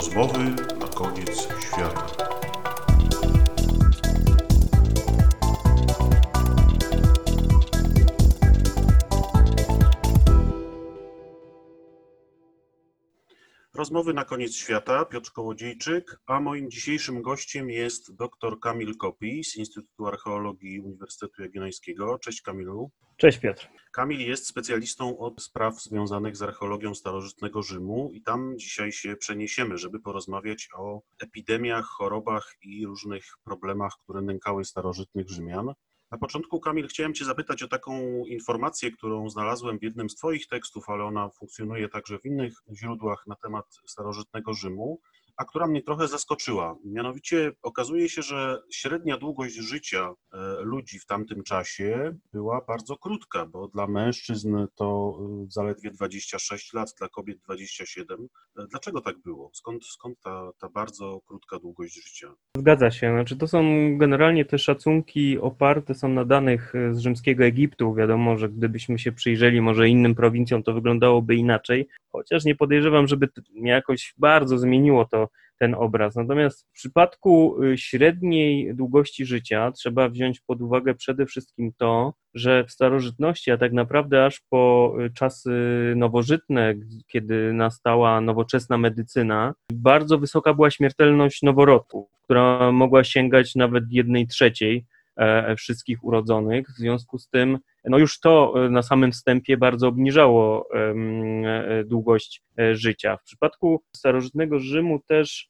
Rozmowy na koniec świata. Rozmowy na koniec świata, Piotr Kołodziejczyk, a moim dzisiejszym gościem jest dr Kamil Kopi z Instytutu Archeologii Uniwersytetu Jagiellońskiego. Cześć Kamilu. Cześć Piotr. Kamil jest specjalistą od spraw związanych z archeologią starożytnego Rzymu i tam dzisiaj się przeniesiemy, żeby porozmawiać o epidemiach, chorobach i różnych problemach, które nękały starożytnych Rzymian. Na początku, Kamil, chciałem Cię zapytać o taką informację, którą znalazłem w jednym z Twoich tekstów, ale ona funkcjonuje także w innych źródłach na temat starożytnego Rzymu a która mnie trochę zaskoczyła. Mianowicie okazuje się, że średnia długość życia e, ludzi w tamtym czasie była bardzo krótka, bo dla mężczyzn to e, zaledwie 26 lat, dla kobiet 27. E, dlaczego tak było? Skąd, skąd ta, ta bardzo krótka długość życia? Zgadza się. Znaczy, to są generalnie te szacunki oparte są na danych z rzymskiego Egiptu. Wiadomo, że gdybyśmy się przyjrzeli może innym prowincjom, to wyglądałoby inaczej, chociaż nie podejrzewam, żeby jakoś bardzo zmieniło to ten obraz. Natomiast w przypadku y, średniej długości życia trzeba wziąć pod uwagę przede wszystkim to, że w starożytności, a tak naprawdę aż po y, czasy nowożytne, kiedy nastała nowoczesna medycyna, bardzo wysoka była śmiertelność noworodków, która mogła sięgać nawet jednej trzeciej e, wszystkich urodzonych. W związku z tym, no już to e, na samym wstępie bardzo obniżało e, długość życia. W przypadku starożytnego Rzymu też E,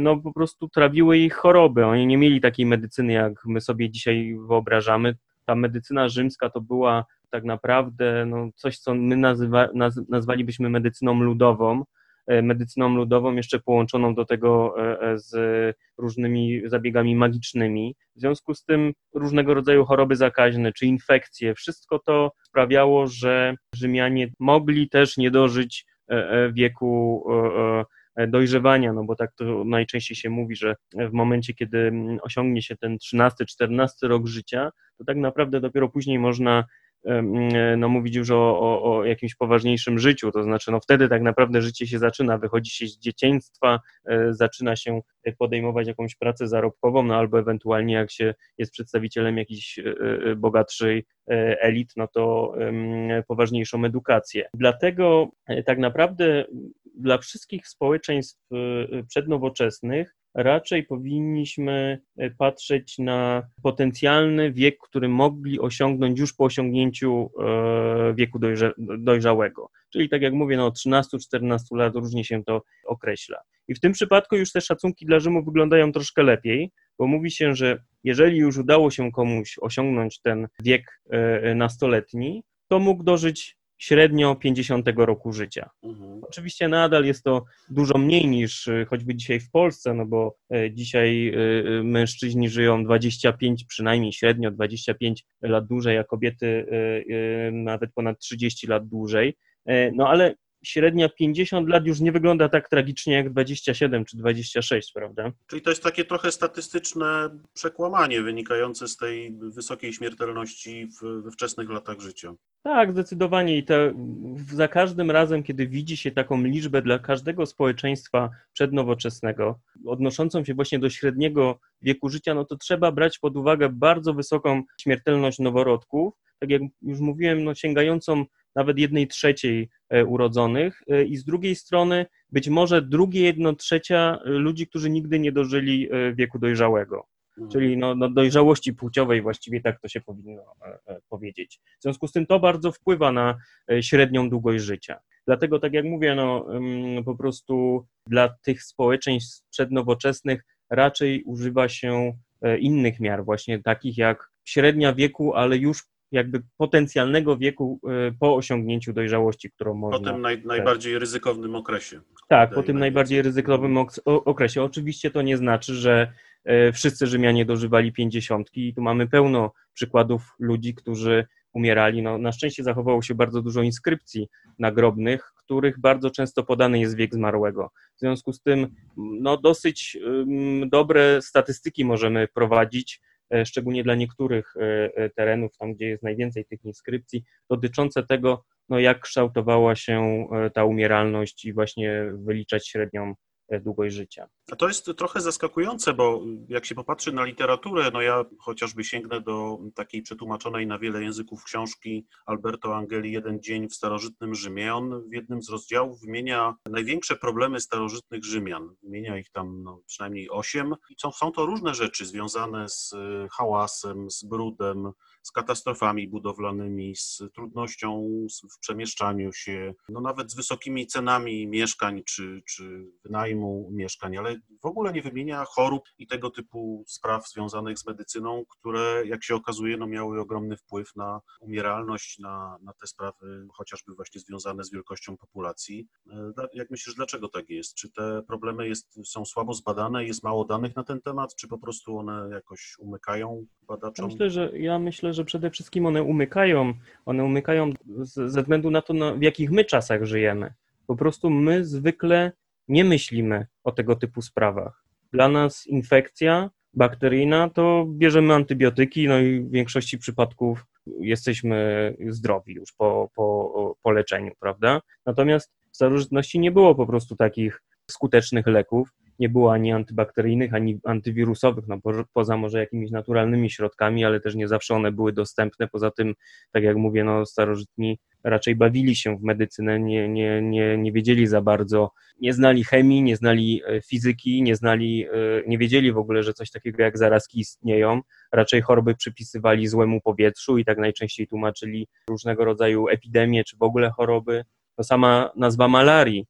no po prostu trawiły ich choroby. Oni nie mieli takiej medycyny, jak my sobie dzisiaj wyobrażamy. Ta medycyna rzymska to była tak naprawdę no, coś, co my nazywa, naz, nazwalibyśmy medycyną ludową. E, medycyną ludową, jeszcze połączoną do tego e, z różnymi zabiegami magicznymi. W związku z tym różnego rodzaju choroby zakaźne czy infekcje, wszystko to sprawiało, że Rzymianie mogli też nie dożyć wieku E, dojrzewania, no bo tak to najczęściej się mówi, że w momencie, kiedy mm, osiągnie się ten 13-14 rok życia, to tak naprawdę dopiero później można e, no, mówić już o, o, o, jakimś poważniejszym życiu, to znaczy no, wtedy tak naprawdę życie się zaczyna, wychodzi się z dzieciństwa, e, zaczyna się podejmować jakąś pracę zarobkową, no albo ewentualnie jak się jest przedstawicielem jakiejś bogatszej elit, no to poważniejszą edukację. Dlatego tak naprawdę dla wszystkich społeczeństw y, y, przednowoczesnych raczej powinniśmy y, patrzeć na potencjalny wiek, który mogli osiągnąć już po osiągnięciu wieku dojrzałego. Czyli tak jak mówię, no 13-14 lat różnie się to określa. I w tym przypadku już te szacunki dla Rzymu wyglądają troszkę lepiej, bo mówi się, że jeżeli już udało się komuś osiągnąć ten wiek nastoletni, to mógł dożyć średnio 50 roku życia. Mhm. Oczywiście nadal jest to dużo mniej niż y, choćby dzisiaj w Polsce, no bo y, dzisiaj y, mężczyźni żyją 25, przynajmniej średnio 25 lat dłużej, a kobiety nawet ponad 30 lat dłużej. No ale średnia 50 lat już nie wygląda tak tragicznie jak 27 czy 26, prawda? Czyli to jest takie trochę statystyczne przekłamanie wynikające z tej wysokiej śmiertelności w, we wczesnych latach życia. Tak, zdecydowanie i te, za każdym razem, kiedy widzi się taką liczbę dla każdego społeczeństwa przednowoczesnego, odnoszącą się właśnie do średniego wieku życia, no to trzeba brać pod uwagę bardzo wysoką śmiertelność noworodków, tak jak już mówiłem, no sięgającą nawet jednej trzeciej e, urodzonych e, i z drugiej strony być może drugie jedno trzecia ludzi, którzy nigdy nie dożyli e, wieku dojrzałego. Mhm. Czyli no, no dojrzałości płciowej właściwie tak to się powinno powiedzieć. W związku z tym to bardzo wpływa na średnią długość życia. Dlatego, tak jak mówię, no, po prostu dla tych społeczeństw przednowoczesnych raczej używa się innych miar, właśnie takich jak średnia wieku, ale już jakby potencjalnego wieku e, po osiągnięciu dojrzałości, którą można... Po tym naj, najbardziej ryzykownym okresie. Tak, po tym najbardziej ryzykowym okresie. Oczywiście to nie znaczy, że e, wszyscy Rzymianie dożywali pięćdziesiątki i tu mamy pełno przykładów ludzi, którzy umierali. No, na szczęście zachowało się bardzo dużo inskrypcji nagrobnych, których bardzo często podany jest wiek zmarłego. W związku z tym no, dosyć um, dobre statystyki możemy prowadzić szczególnie dla niektórych e, e, terenów, tam gdzie jest najwięcej tych inskrypcji, dotyczące tego, no jak kształtowała się ta umieralność i właśnie wyliczać średnią długość życia. A to jest trochę zaskakujące, bo jak się popatrzy na literaturę, no ja chociażby sięgnę do takiej przetłumaczonej na wiele języków książki Alberto Angeli Jeden dzień w starożytnym Rzymie. On w jednym z rozdziałów wymienia największe problemy starożytnych Rzymian. Wymienia ich tam no, przynajmniej osiem i są, są to różne rzeczy związane z hałasem, z brudem, z katastrofami budowlanymi, z trudnością w przemieszczaniu się, no nawet z wysokimi cenami mieszkań czy, czy wynajmu mieszkań, ale w ogóle nie wymienia chorób i tego typu spraw związanych z medycyną, które jak się okazuje no miały ogromny wpływ na umieralność, na, na te sprawy chociażby właśnie związane z wielkością populacji. E, jak myślisz, dlaczego tak jest? Czy te problemy jest, są słabo zbadane, jest mało danych na ten temat, czy po prostu one jakoś umykają badaczom? Myślę, że, ja myślę, że przede wszystkim one umykają. One umykają z, ze względu na to, no, w jakich my czasach żyjemy. Po prostu my zwykle nie myślimy o tego typu sprawach. Dla nas infekcja bakteryjna to bierzemy antybiotyki, no i w większości przypadków jesteśmy zdrowi już po, po, po leczeniu, prawda? Natomiast w starożytności nie było po prostu takich skutecznych leków nie było ani antybakteryjnych, ani antywirusowych, no po, poza może jakimiś naturalnymi środkami, ale też nie zawsze one były dostępne. Poza tym, tak jak mówię, no starożytni raczej bawili się w medycynę, nie, nie, nie, nie wiedzieli za bardzo, nie znali chemii, nie znali e, fizyki, nie znali, e, nie wiedzieli w ogóle, że coś takiego jak zarazki istnieją. Raczej choroby przypisywali złemu powietrzu i tak najczęściej tłumaczyli różnego rodzaju epidemie czy w ogóle choroby. To sama nazwa malarii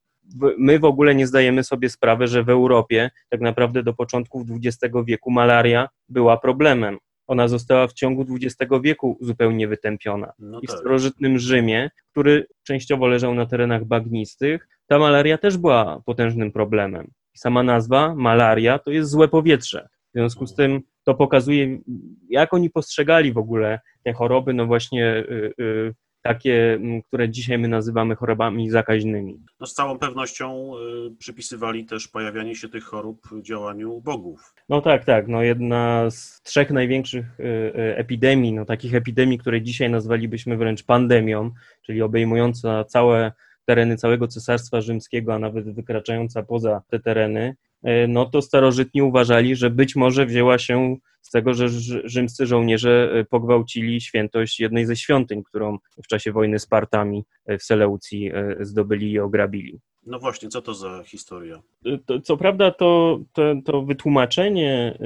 my w ogóle nie zdajemy sobie sprawy, że w Europie tak naprawdę do początków XX wieku malaria była problemem. Ona została w ciągu XX wieku zupełnie wytępiona. No I w tak. starożytnym Rzymie, który częściowo leżał na terenach bagnistych, ta malaria też była potężnym problemem. Sama nazwa malaria to jest złe powietrze. W związku z tym to pokazuje, jak oni postrzegali w ogóle te choroby, no właśnie y, y, takie, które dzisiaj my nazywamy chorobami zakaźnymi. No z całą pewnością y, przypisywali też pojawianie się tych chorób działaniu bogów. No tak, tak. No jedna z trzech największych y, y, epidemii, no takich epidemii, które dzisiaj nazwalibyśmy wręcz pandemią, czyli obejmująca całe tereny całego Cesarstwa Rzymskiego, a nawet wykraczająca poza te tereny, no to starożytni uważali, że być może wzięła się z tego, że rzymscy żołnierze e, pogwałcili świętość jednej ze świątyń, którą w czasie wojny z Partami e, w Seleucji e, zdobyli i ograbili. No właśnie, co to za historia? To, co prawda, to, to, to wytłumaczenie,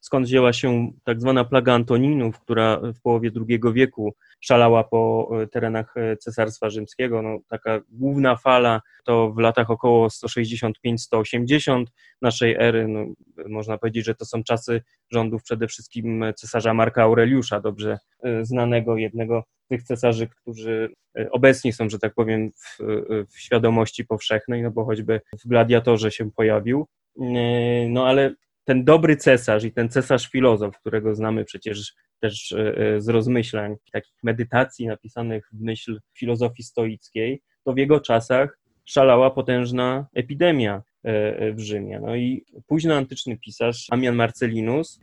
skąd wzięła się tak zwana plaga Antoninów, która w połowie II wieku szalała po terenach Cesarstwa Rzymskiego. No, taka główna fala to w latach około 165-180 naszej ery. No, można powiedzieć, że to są czasy rządów przede wszystkim cesarza Marka Aureliusza, dobrze znanego, jednego tych cesarzy, którzy e, obecnie są, że tak powiem, w, e, w świadomości powszechnej, no bo choćby w Gladiatorze się pojawił. E, no ale ten dobry cesarz i ten cesarz filozof, którego znamy przecież też z rozmyślań, takich medytacji napisanych w myśl filozofii stoickiej, to w jego czasach szalała potężna epidemia w Rzymie. No i późno antyczny pisarz Amian Marcellinus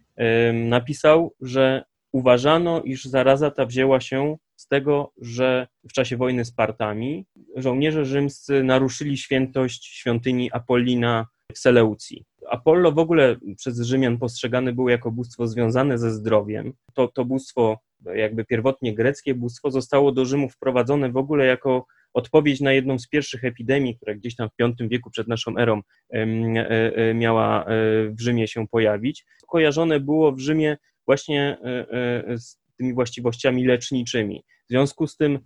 napisał, że uważano, iż zaraza ta wzięła się z tego, że w czasie wojny z Partami żołnierze rzymscy naruszyli świętość świątyni Apollina w Seleucji. Apollo w ogóle przez Rzymian postrzegane było jako bóstwo związane ze zdrowiem. To, to bóstwo, jakby pierwotnie greckie bóstwo, zostało do Rzymu wprowadzone w ogóle jako odpowiedź na jedną z pierwszych epidemii, która gdzieś tam w V wieku przed naszą erą e, e, miała e, w Rzymie się pojawić. Kojarzone było w Rzymie właśnie z tymi właściwościami leczniczymi. W związku z tym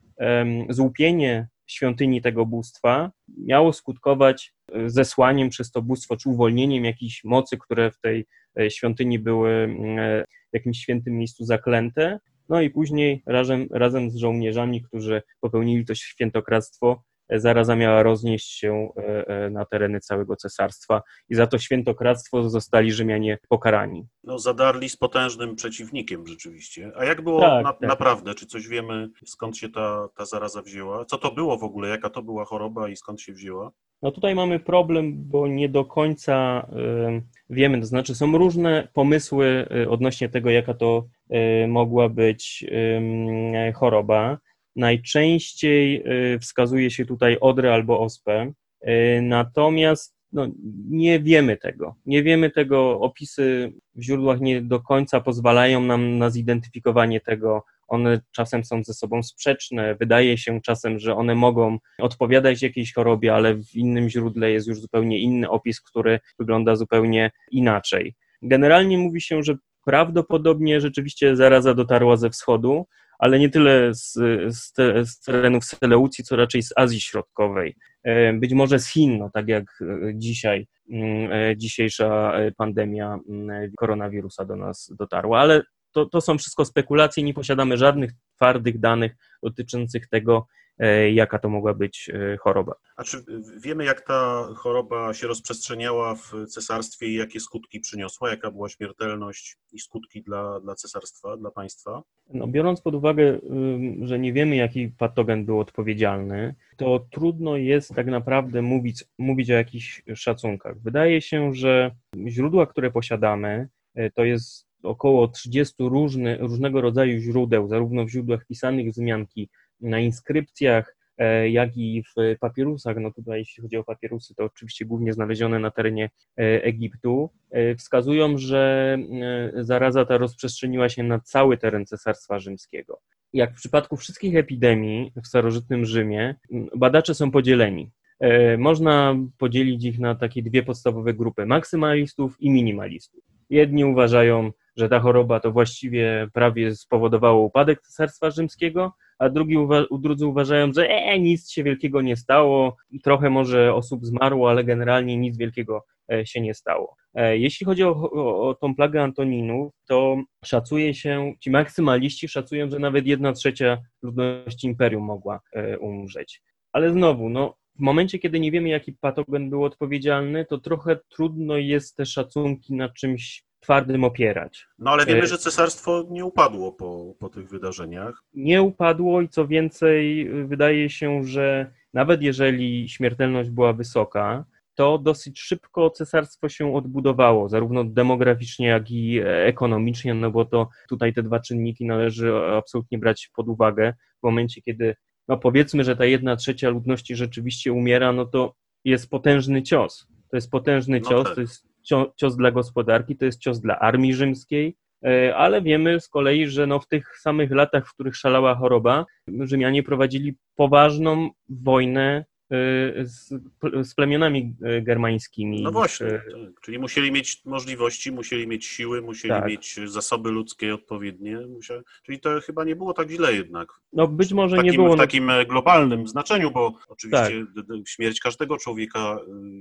złupienie świątyni tego bóstwa miało skutkować e, zesłaniem przez to bóstwo, czy uwolnieniem jakichś mocy, które w tej e, świątyni były e, w jakimś świętym miejscu zaklęte. No i później razem, razem z żołnierzami, którzy popełnili to świętokradztwo, zaraza miała roznieść się e, e, na tereny całego cesarstwa i za to świętokradztwo zostali Rzymianie pokarani. No, zadarli z potężnym przeciwnikiem rzeczywiście. A jak było tak, na, tak. naprawdę? Czy coś wiemy, skąd się ta, ta zaraza wzięła? Co to było w ogóle? Jaka to była choroba i skąd się wzięła? No tutaj mamy problem, bo nie do końca wiemy, to znaczy są różne pomysły y, odnośnie tego, jaka to mogła być choroba. Najczęściej y, wskazuje się tutaj odrę albo ospę, y, natomiast no, nie wiemy tego. Nie wiemy tego. Opisy w źródłach nie do końca pozwalają nam na zidentyfikowanie tego. One czasem są ze sobą sprzeczne. Wydaje się czasem, że one mogą odpowiadać jakiejś chorobie, ale w innym źródle jest już zupełnie inny opis, który wygląda zupełnie inaczej. Generalnie mówi się, że prawdopodobnie rzeczywiście zaraza dotarła ze wschodu, ale nie tyle z, z, te, z terenów Seleucji, co raczej z Azji Środkowej. E, być może z Chin, no, tak jak e, dzisiaj, mm, e, dzisiejsza pandemia mm, koronawirusa do nas dotarła, ale to, to są wszystko spekulacje, nie posiadamy żadnych twardych danych dotyczących tego, jaka to mogła być e, choroba. A czy wiemy, jak ta choroba się rozprzestrzeniała w cesarstwie i jakie skutki przyniosła? Jaka była śmiertelność i skutki dla, dla cesarstwa, dla państwa? No, biorąc pod uwagę, że nie wiemy, jaki patogen był odpowiedzialny, to trudno jest tak naprawdę mówić, mówić o jakichś szacunkach. Wydaje się, że źródła, które posiadamy, e, to jest około 30 różny, różnego rodzaju źródeł, zarówno w źródłach pisanych wzmianki na inskrypcjach, e, jak i w papirusach. No tutaj, jeśli chodzi o papirusy, to oczywiście głównie znalezione na terenie e, Egiptu, e, wskazują, że zaraza ta rozprzestrzeniła się na cały teren Cesarstwa Rzymskiego. Jak w przypadku wszystkich epidemii w starożytnym Rzymie, badacze są podzieleni. Można podzielić ich na takie dwie podstawowe grupy: maksymalistów i minimalistów. Jedni uważają, że ta choroba to właściwie prawie spowodowało upadek Cesarstwa Rzymskiego, a drugi uwa- drudzy uważają, że e, nic się wielkiego nie stało, trochę może osób zmarło, ale generalnie nic wielkiego e, się nie stało. E, jeśli chodzi o, o, o tą plagę Antoninów, to szacuje się, ci maksymaliści szacują, że nawet jedna trzecia ludności imperium mogła e, umrzeć. Ale znowu, no, w momencie, kiedy nie wiemy, jaki patogen był odpowiedzialny, to trochę trudno jest te szacunki na czymś twardym opierać. No ale wiemy, e, że cesarstwo nie upadło po, po tych wydarzeniach. Nie upadło i co więcej, wydaje się, że nawet jeżeli śmiertelność była wysoka, to dosyć szybko cesarstwo się odbudowało, zarówno demograficznie, jak i ekonomicznie, no bo to tutaj te dwa czynniki należy absolutnie brać pod uwagę. W momencie, kiedy, no powiedzmy, że ta jedna trzecia ludności rzeczywiście umiera, no to jest potężny cios. To jest potężny no cios, tak. to jest cios dla gospodarki, to jest cios dla armii rzymskiej, e, ale wiemy z kolei, że no w tych samych latach, w których szalała choroba, Rzymianie prowadzili poważną wojnę z, z plemionami y, germańskimi. No właśnie, y, tak. czyli musieli mieć możliwości, musieli mieć siły, musieli tak. mieć zasoby ludzkie odpowiednie, musieli, czyli to chyba nie było tak źle jednak. No być może takim, nie było. W no- takim e, globalnym znaczeniu, bo oczywiście tak. śmierć każdego człowieka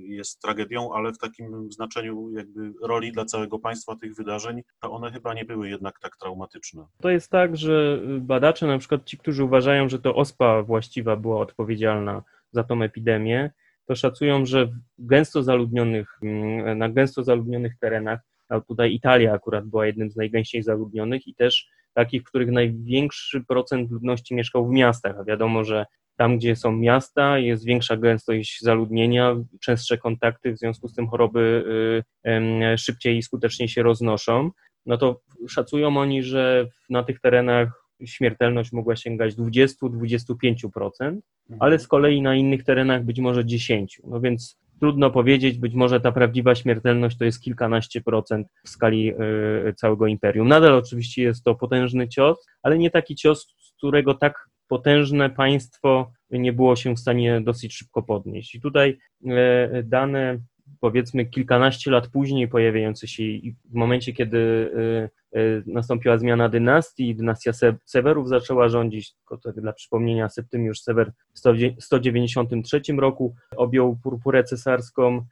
jest tragedią, ale w takim znaczeniu jakby roli dla całego państwa tych wydarzeń, to one chyba nie były jednak tak traumatyczne. To jest tak, że badacze, na przykład ci, którzy uważają, że to ospa właściwa była odpowiedzialna za tą epidemię, to szacują, że w gęsto zaludnionych, mm, na gęsto zaludnionych terenach, a tutaj Italia akurat była jednym z najgęściej zaludnionych i też takich, w których największy procent ludności mieszkał w miastach, a wiadomo, że tam, gdzie są miasta, jest większa gęstość zaludnienia, częstsze kontakty, w związku z tym choroby y, szybciej i skuteczniej się roznoszą. No to szacują oni, że na tych terenach śmiertelność mogła sięgać 20-25%, ale z kolei na innych terenach być może 10%. No więc trudno powiedzieć, być może ta prawdziwa śmiertelność to jest kilkanaście procent w skali y, całego imperium. Nadal oczywiście jest to potężny cios, ale nie taki cios, z którego tak potężne państwo nie było się w stanie dosyć szybko podnieść. I tutaj y, dane powiedzmy kilkanaście lat później pojawiające się w momencie, kiedy y, y, nastąpiła zmiana dynastii, dynastia Sewerów zaczęła rządzić, tylko dla przypomnienia Septymiusz Sewer w 193 roku objął purpurę cesarską,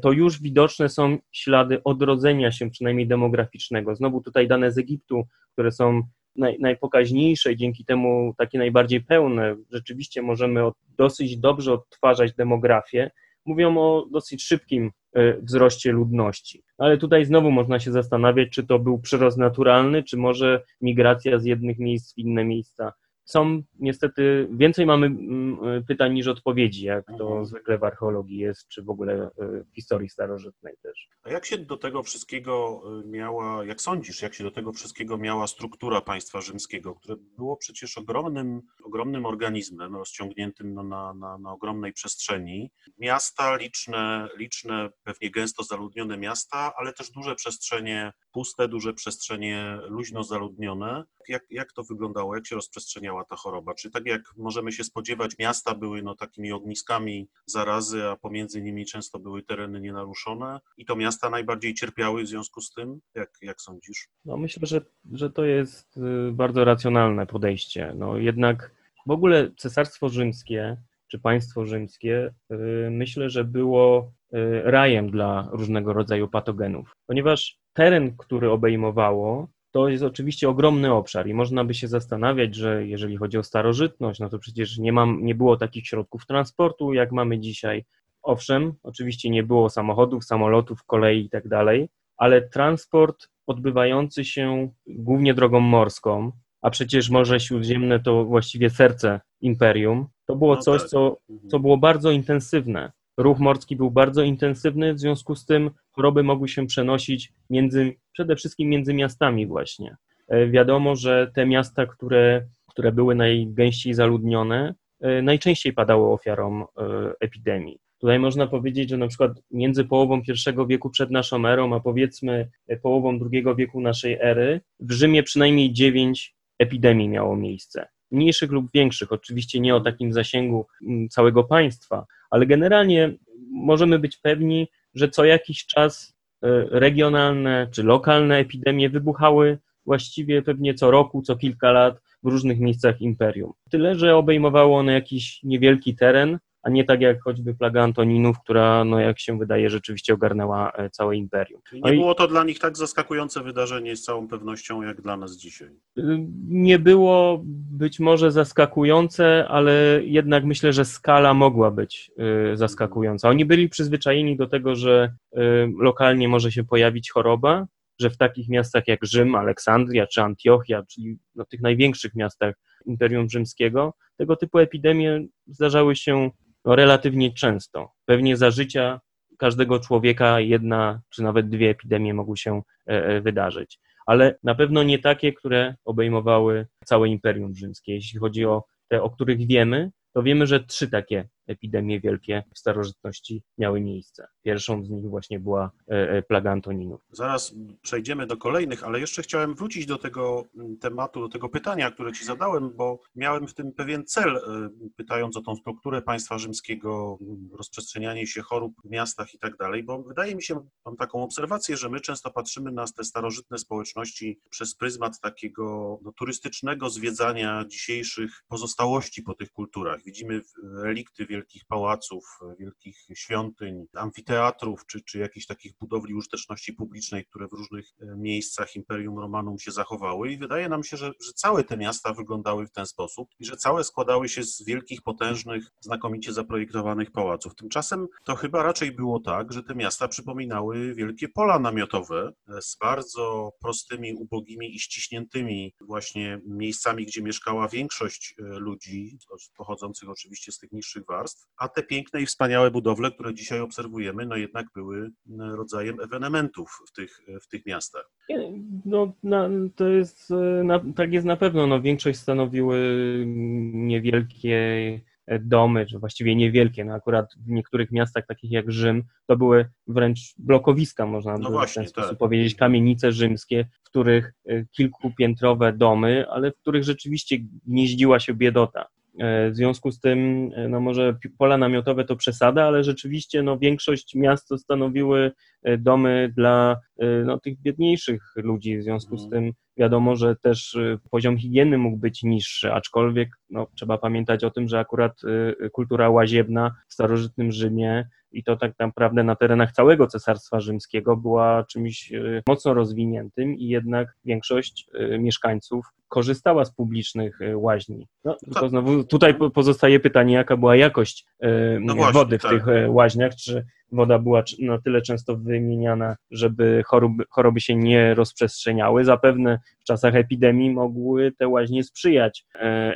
to już widoczne są ślady odrodzenia się, przynajmniej demograficznego. Znowu tutaj dane z Egiptu, które są naj, najpokaźniejsze i dzięki temu takie najbardziej pełne. Rzeczywiście możemy dosyć dobrze odtwarzać demografię, mówią o dosyć szybkim e, wzroście ludności. Ale tutaj znowu można się zastanawiać, czy to był przyrost naturalny, czy może migracja z jednych miejsc w inne miejsca są niestety, więcej mamy mm, pytań niż odpowiedzi, jak to Mhm. zwykle w archeologii jest, czy w ogóle e, w historii starożytnej też. A jak się do tego wszystkiego y, miała, jak sądzisz, jak się do tego wszystkiego miała struktura państwa rzymskiego, które było przecież ogromnym, ogromnym organizmem rozciągniętym no, na, na, na ogromnej przestrzeni. Miasta, liczne, liczne, pewnie gęsto zaludnione miasta, ale też duże przestrzenie puste, duże przestrzenie luźno zaludnione. Jak, jak to wyglądało, jak się rozprzestrzeniała ta choroba? Czy tak jak możemy się spodziewać, miasta były no, takimi ogniskami zarazy, a pomiędzy nimi często były tereny nienaruszone i to miasta najbardziej cierpiały w związku z tym? Jak, jak sądzisz? No myślę, że, że to jest y, bardzo racjonalne podejście. No jednak w ogóle Cesarstwo Rzymskie czy państwo rzymskie y, myślę, że było y, rajem dla różnego rodzaju patogenów, ponieważ teren, który obejmowało, to jest oczywiście ogromny obszar i można by się zastanawiać, że jeżeli chodzi o starożytność, no to przecież nie, mam, nie było takich środków transportu, jak mamy dzisiaj. Owszem, oczywiście nie było samochodów, samolotów, kolei i tak dalej, ale transport odbywający się głównie drogą morską, a przecież Morze Śródziemne to właściwie serce imperium, to było No coś, tak. co, Mhm. co było bardzo intensywne. Ruch morski był bardzo intensywny, w związku z tym choroby mogły się przenosić między, przede wszystkim między miastami właśnie. E, Wiadomo, że te miasta, które, które były najgęściej zaludnione, e, najczęściej padały ofiarą e, epidemii. Tutaj można powiedzieć, że na przykład między połową I wieku przed naszą erą, a powiedzmy połową II wieku naszej ery, w Rzymie przynajmniej dziewięć epidemii miało miejsce. Mniejszych lub większych, oczywiście nie o takim zasięgu mm, całego państwa, ale generalnie możemy być pewni, że co jakiś czas e, regionalne czy lokalne epidemie wybuchały właściwie pewnie co roku, co kilka lat w różnych miejscach imperium. Tyle, że obejmowało one jakiś niewielki teren, a nie tak jak choćby plaga Antoninów, która, no jak się wydaje, rzeczywiście ogarnęła e, całe imperium. Czyli No nie było to dla nich tak zaskakujące wydarzenie z całą pewnością, jak dla nas dzisiaj. Y, Nie było być może zaskakujące, ale jednak myślę, że skala mogła być y, zaskakująca. Oni byli przyzwyczajeni do tego, że y, lokalnie może się pojawić choroba, że w takich miastach jak Rzym, Aleksandria czy Antiochia, czyli no, tych największych miastach Imperium Rzymskiego, tego typu epidemie zdarzały się relatywnie często. Pewnie za życia każdego człowieka jedna czy nawet dwie epidemie mogły się e, e, wydarzyć ale na pewno nie takie, które obejmowały całe Imperium Rzymskie. Jeśli chodzi o te, o których wiemy, to wiemy, że trzy takie epidemie wielkie w starożytności miały miejsce. Pierwszą z nich właśnie była e, e, plaga Antoninów. Zaraz przejdziemy do kolejnych, ale jeszcze chciałem wrócić do tego mm, tematu, do tego pytania, które Ci zadałem, bo miałem w tym pewien cel, y, pytając o tą strukturę państwa rzymskiego, rozprzestrzenianie się chorób w miastach i tak dalej, bo wydaje mi się, mam taką obserwację, że my często patrzymy na te starożytne społeczności przez pryzmat takiego no, turystycznego zwiedzania dzisiejszych pozostałości po tych kulturach. Widzimy relikty wielkich pałaców, wielkich świątyń, amfiteatrów, czy, czy jakichś takich budowli użyteczności publicznej, które w różnych e, miejscach Imperium Romanum się zachowały i wydaje nam się, że, że całe te miasta wyglądały w ten sposób i że całe składały się z wielkich, potężnych, znakomicie zaprojektowanych pałaców. Tymczasem to chyba raczej było tak, że te miasta przypominały wielkie pola namiotowe e, z bardzo prostymi, ubogimi i ściśniętymi właśnie miejscami, gdzie mieszkała większość e, ludzi, pochodzących oczywiście z tych niższych warstw, a te piękne i wspaniałe budowle, które dzisiaj obserwujemy, no jednak były e, rodzajem ewenementów w tych, e, w tych miastach. No, na, to jest, e, na, tak jest na pewno. No, większość stanowiły niewielkie domy, czy właściwie niewielkie. No, akurat w niektórych miastach, takich jak Rzym, to były wręcz blokowiska, można No by właśnie, w ten sposób tak. powiedzieć, kamienice rzymskie, w których kilkupiętrowe domy, ale w których rzeczywiście gnieździła się biedota. E, W związku z tym, e, no może pola namiotowe to przesada, ale rzeczywiście no, większość miast stanowiły e, domy dla no, tych biedniejszych ludzi. W związku z Mhm. tym wiadomo, że też poziom higieny mógł być niższy, aczkolwiek no, trzeba pamiętać o tym, że akurat kultura łaziebna w starożytnym Rzymie i to tak naprawdę na terenach całego Cesarstwa Rzymskiego była czymś e, mocno rozwiniętym i jednak większość e, mieszkańców korzystała z publicznych e, łaźni. No, tylko znowu tutaj po- pozostaje pytanie, jaka była jakość No właśnie, wody w tak. tych łaźniach, czy woda była na tyle często wymieniana, żeby choroby, choroby się nie rozprzestrzeniały. Zapewne w czasach epidemii mogły te łaźnie sprzyjać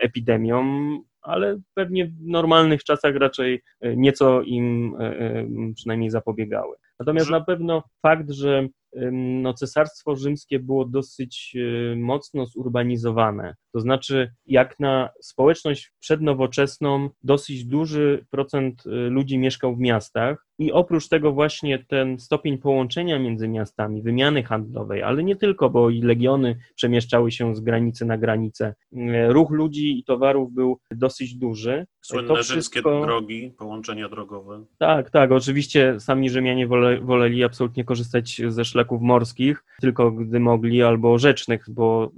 epidemiom, ale pewnie w normalnych czasach raczej e, nieco im e, e, przynajmniej zapobiegały. Natomiast na pewno fakt, że no, cesarstwo rzymskie było dosyć e, mocno zurbanizowane. To znaczy, jak na społeczność przednowoczesną, dosyć duży procent e, ludzi mieszkał w miastach. I oprócz tego, właśnie ten stopień połączenia między miastami, wymiany handlowej, ale nie tylko, bo i legiony przemieszczały się z granicy na granicę. E, Ruch ludzi i towarów był dosyć duży. Słynne To rzymskie wszystko- drogi, połączenia drogowe. Tak, tak. Oczywiście sami Rzymianie wole, woleli absolutnie korzystać ze szlaków morskich, tylko gdy mogli, albo rzecznych, bo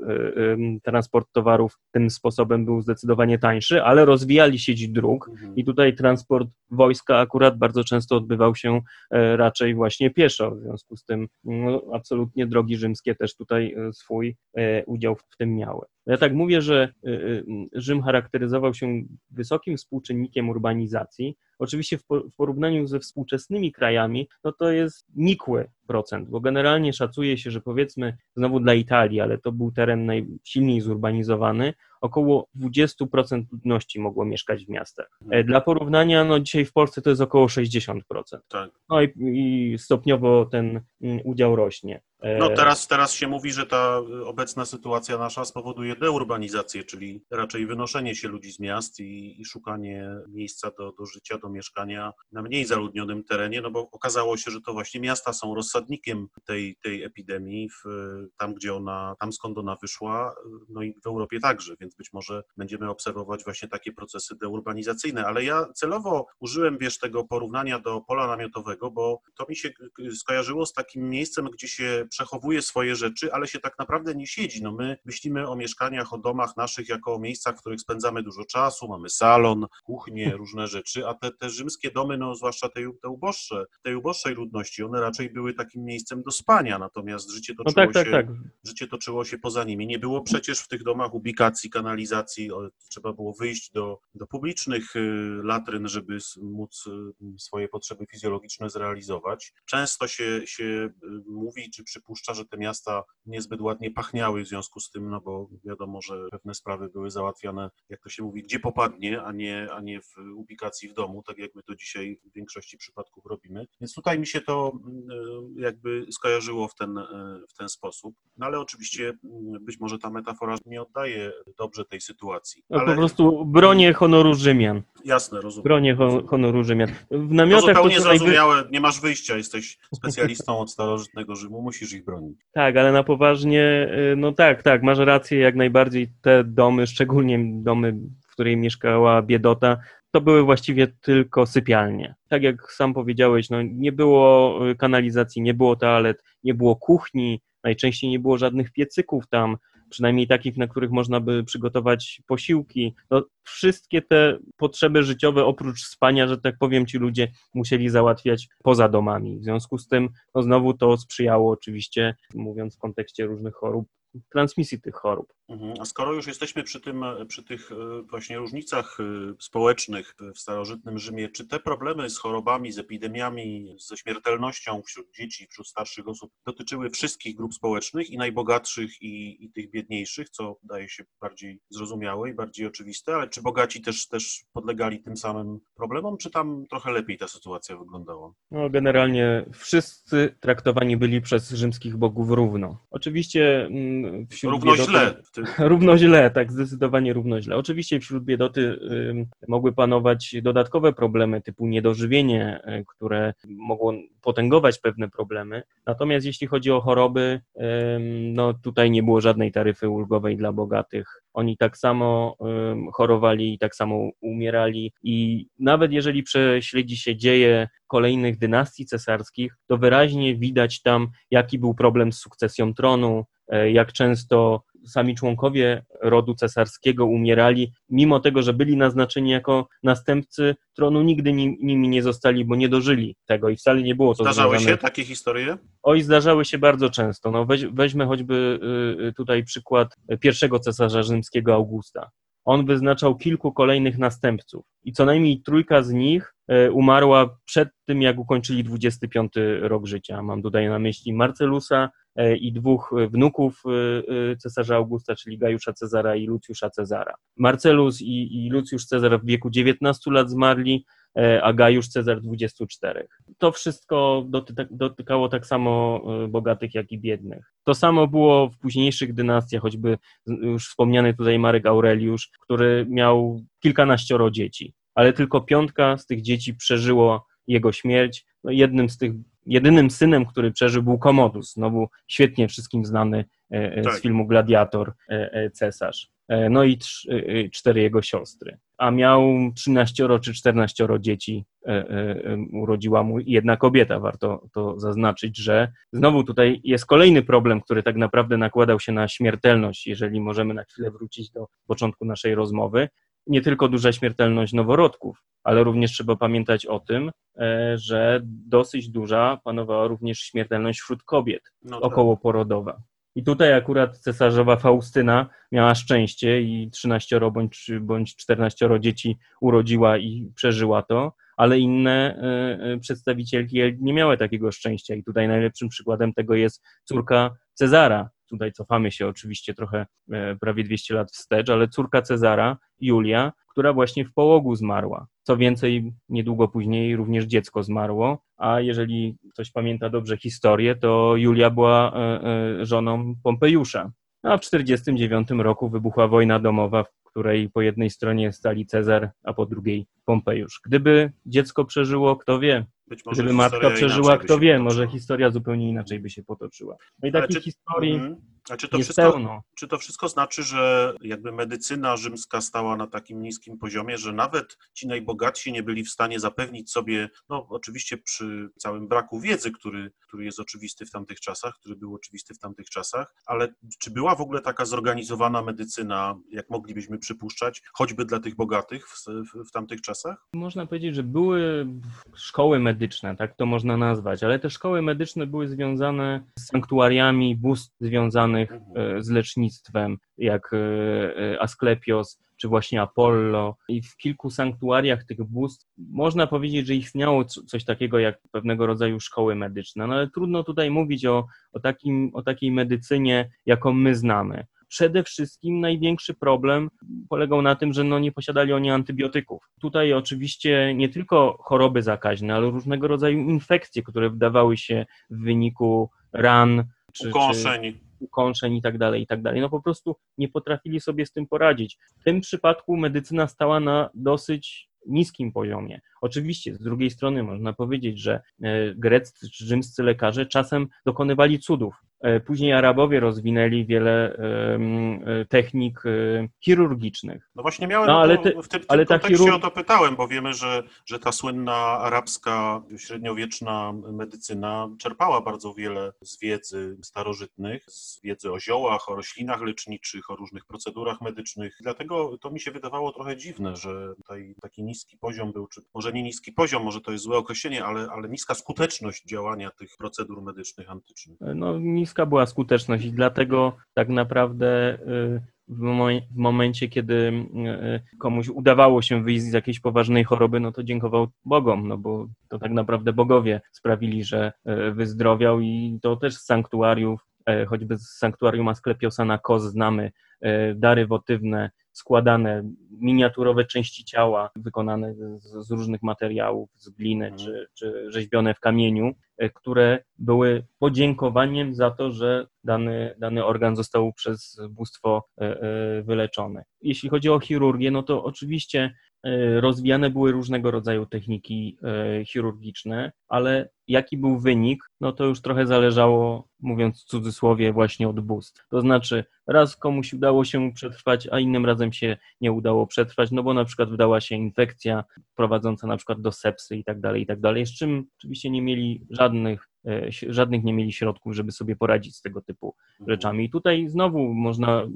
y, transport towarów tym sposobem był zdecydowanie tańszy, ale rozwijali sieć dróg Mhm. i tutaj transport wojska akurat bardzo często odbywał się e, raczej właśnie pieszo. W związku z tym no, absolutnie drogi rzymskie też tutaj e, swój e, udział w tym miały. Ja tak mówię, że e, e, Rzym charakteryzował się wysokim współczynnikiem urbanizacji. Oczywiście w porównaniu ze współczesnymi krajami, no to jest nikły procent, bo generalnie szacuje się, że powiedzmy znowu dla Italii, ale to był teren najsilniej zurbanizowany, około 20% ludności mogło mieszkać w miastach. E, Dla porównania, no dzisiaj w Polsce to jest około 60%. Tak. No i, i stopniowo ten mm, udział rośnie. E, No teraz, teraz się mówi, że ta obecna sytuacja nasza spowoduje deurbanizację, czyli raczej wynoszenie się ludzi z miast i, i szukanie miejsca do, do życia, do mieszkania na mniej zaludnionym terenie, no bo okazało się, że to właśnie miasta są rozsadnikiem tej, tej epidemii, w, tam gdzie ona, tam skąd ona wyszła, no i w Europie także, więc być może będziemy obserwować właśnie takie procesy deurbanizacyjne, ale ja celowo użyłem, wiesz, tego porównania do pola namiotowego, bo to mi się skojarzyło z takim miejscem, gdzie się przechowuje swoje rzeczy, ale się tak naprawdę nie siedzi. No my myślimy o mieszkaniach, o domach naszych jako o miejscach, w których spędzamy dużo czasu, mamy salon, kuchnię, różne rzeczy, a te, te rzymskie domy, no zwłaszcza te, te uboższe, tej uboższej ludności, one raczej były takim miejscem do spania, natomiast życie no toczyło tak, tak, się tak. życie toczyło się poza nimi. Nie było przecież w tych domach ubikacji, kanalizacji, trzeba było wyjść do, do publicznych y, latryn, żeby móc y, swoje potrzeby fizjologiczne zrealizować. Często się, się y, mówi czy przypuszcza, że te miasta niezbyt ładnie pachniały w związku z tym, no bo wiadomo, że pewne sprawy były załatwiane, jak to się mówi, gdzie popadnie, a nie, a nie w ubikacji w domu, tak jak my to dzisiaj w większości przypadków robimy. Więc tutaj mi się to jakby skojarzyło w ten, w ten sposób. No ale oczywiście być może ta metafora nie oddaje dobrze tej sytuacji. No, Ale Po prostu bronię honoru Rzymian. jasne, rozumiem. Bronię ho- honoru Rzymian. W namiotach to zupełnie co najwy... zrozumiałe, nie masz wyjścia, jesteś specjalistą od starożytnego Rzymu, musisz ich bronić. Tak, ale na poważnie, y, no tak, tak, masz rację, jak najbardziej te domy, szczególnie domy, w której mieszkała biedota, to były właściwie tylko sypialnie. Tak jak sam powiedziałeś, no nie było y, kanalizacji, nie było toalet, nie było kuchni, najczęściej nie było żadnych piecyków tam, przynajmniej takich, na których można by przygotować posiłki. No, wszystkie te potrzeby życiowe, oprócz spania, że tak powiem, ci ludzie musieli załatwiać poza domami. W związku z tym, no znowu to sprzyjało oczywiście, mówiąc w kontekście różnych chorób, transmisji tych chorób. Mhm. A skoro już jesteśmy przy, tym, przy tych e, właśnie różnicach e, społecznych w starożytnym Rzymie, czy te problemy z chorobami, z epidemiami, ze śmiertelnością wśród dzieci, wśród starszych osób dotyczyły wszystkich grup społecznych i najbogatszych i, i tych biedniejszych, co wydaje się bardziej zrozumiałe i bardziej oczywiste, ale czy bogaci też, też podlegali tym samym problemom, czy tam trochę lepiej ta sytuacja wyglądała? No, generalnie wszyscy traktowani byli przez rzymskich bogów równo. Oczywiście mm, wśród Równo biedoty- źle. Tym, Równo źle, tak, zdecydowanie równo źle. Oczywiście wśród biedoty mogły panować dodatkowe problemy typu niedożywienie, y, które mogło potęgować pewne problemy. Natomiast jeśli chodzi o choroby, no tutaj nie było żadnej taryfy ulgowej dla bogatych. Oni tak samo chorowali i tak samo umierali i nawet jeżeli prześledzi się dzieje kolejnych dynastii cesarskich, to wyraźnie widać tam, jaki był problem z sukcesją tronu, jak często sami członkowie rodu cesarskiego umierali, mimo tego, że byli naznaczeni jako następcy tronu, nigdy nimi nie zostali, bo nie dożyli tego i wcale nie było to Zdarzały związane... się takie historie? Oj, zdarzały się bardzo często. No weź, weźmy choćby y, y, tutaj przykład pierwszego cesarza rzymskiego Augusta. On wyznaczał kilku kolejnych następców i co najmniej trójka z nich e, umarła przed tym, jak ukończyli 25 rok życia. Mam tutaj na myśli Marcelusa e, i dwóch wnuków e, cesarza Augusta, czyli Gajusza Cezara i Lucjusza Cezara. Marcelus i, i Cezar w wieku 19 lat zmarli, a Gajusz Cezar 24. To wszystko dotykało tak samo bogatych, jak i biednych. To samo było w późniejszych dynastiach, choćby już wspomniany tutaj Marek Aureliusz, który miał kilkanaścioro dzieci, ale tylko piątka z tych dzieci przeżyło jego śmierć. No jednym z tych, jedynym synem, który przeżył był Komodus, znowu świetnie wszystkim znany e, e, z tak. filmu Gladiator, e, cesarz. No i cztery jego siostry. A miał 13 czy 14 dzieci, urodziła mu jedna kobieta. Warto to zaznaczyć, że znowu tutaj jest kolejny problem, który tak naprawdę nakładał się na śmiertelność, jeżeli możemy na chwilę wrócić do początku naszej rozmowy, nie tylko duża śmiertelność noworodków, ale również trzeba pamiętać o tym, e, że dosyć duża panowała również śmiertelność wśród kobiet no tak. okołoporodowa. I tutaj akurat cesarzowa Faustyna miała szczęście i 13 bądź, bądź 14 dzieci urodziła i przeżyła to, ale inne e, przedstawicielki nie miały takiego szczęścia. I tutaj najlepszym przykładem tego jest córka Cezara, tutaj cofamy się oczywiście trochę e, prawie 200 lat wstecz, ale córka Cezara, Julia, która właśnie w połogu zmarła. Co więcej, niedługo później również dziecko zmarło, a jeżeli ktoś pamięta dobrze historię, to Julia była e, e, żoną Pompejusza. A w 1949 roku wybuchła wojna domowa, w której po jednej stronie stali Cezar, a po drugiej Pompejusz. Gdyby dziecko przeżyło, kto wie, Gdyby matka przeżyła, kto wie, może historia zupełnie inaczej by się potoczyła. No i takich czy, historii mm, a czy to jest wszystko, pełno. Czy to wszystko znaczy, że jakby medycyna rzymska stała na takim niskim poziomie, że nawet ci najbogatsi nie byli w stanie zapewnić sobie, no oczywiście przy całym braku wiedzy, który, który jest oczywisty w tamtych czasach, który był oczywisty w tamtych czasach, ale czy była w ogóle taka zorganizowana medycyna, jak moglibyśmy przypuszczać, choćby dla tych bogatych w, w, w tamtych czasach? Można powiedzieć, że były szkoły medyczne, medyczne, tak to można nazwać, ale te szkoły medyczne były związane z sanktuariami bóstw związanych mhm. e, z lecznictwem, jak e, e, Asklepios czy właśnie Apollo. I w kilku sanktuariach tych bóstw można powiedzieć, że istniało coś takiego jak pewnego rodzaju szkoły medyczne, no ale trudno tutaj mówić o, o, takim, o takiej medycynie, jaką my znamy przede wszystkim największy problem polegał na tym, że no nie posiadali oni antybiotyków. Tutaj oczywiście nie tylko choroby zakaźne, ale różnego rodzaju infekcje, które wydawały się w wyniku ran czy, ukąszeń. Czy ukąszeń i tak dalej, i tak dalej. No po prostu nie potrafili sobie z tym poradzić. W tym przypadku medycyna stała na dosyć niskim poziomie. Oczywiście, z drugiej strony można powiedzieć, że e, greccy czy rzymscy lekarze czasem dokonywali cudów. E, później Arabowie rozwinęli wiele e, technik chirurgicznych. No właśnie miałem no, ale te, w tym, ale tym kontekście chirurg... o to pytałem, bo wiemy, że, że ta słynna arabska, średniowieczna medycyna czerpała bardzo wiele z wiedzy starożytnych, z wiedzy o ziołach, o roślinach leczniczych, o różnych procedurach medycznych. Dlatego to mi się wydawało trochę dziwne, że tutaj taki niski poziom był, czy może nie niski poziom, może to jest złe określenie, ale, ale niska skuteczność działania tych procedur medycznych antycznych. No, niska była skuteczność i dlatego tak naprawdę y, w, momencie, kiedy y, komuś udawało się wyjść z jakiejś poważnej choroby, no to dziękował Bogom, no bo to tak naprawdę bogowie sprawili, że y, wyzdrowiał i to też z sanktuariów, choćby z sanktuarium Asklepiosa na Kos znamy dary wotywne, składane miniaturowe części ciała wykonane z, z różnych materiałów, z gliny mhm. czy, czy rzeźbione w kamieniu, e, które były podziękowaniem za to, że dany, dany organ został przez bóstwo e, e, wyleczony. Jeśli chodzi o chirurgię, no to oczywiście rozwijane były różnego rodzaju techniki chirurgiczne, ale jaki był wynik, no to już trochę zależało, mówiąc w cudzysłowie, właśnie od bóstw. To znaczy, raz komuś udało się przetrwać, a innym razem się nie udało przetrwać, no bo na przykład wdała się infekcja prowadząca na przykład do sepsy i tak dalej, i tak dalej, z czym oczywiście nie mieli żadnych, e, żadnych nie mieli środków, żeby sobie poradzić z tego typu rzeczami. I tutaj znowu można,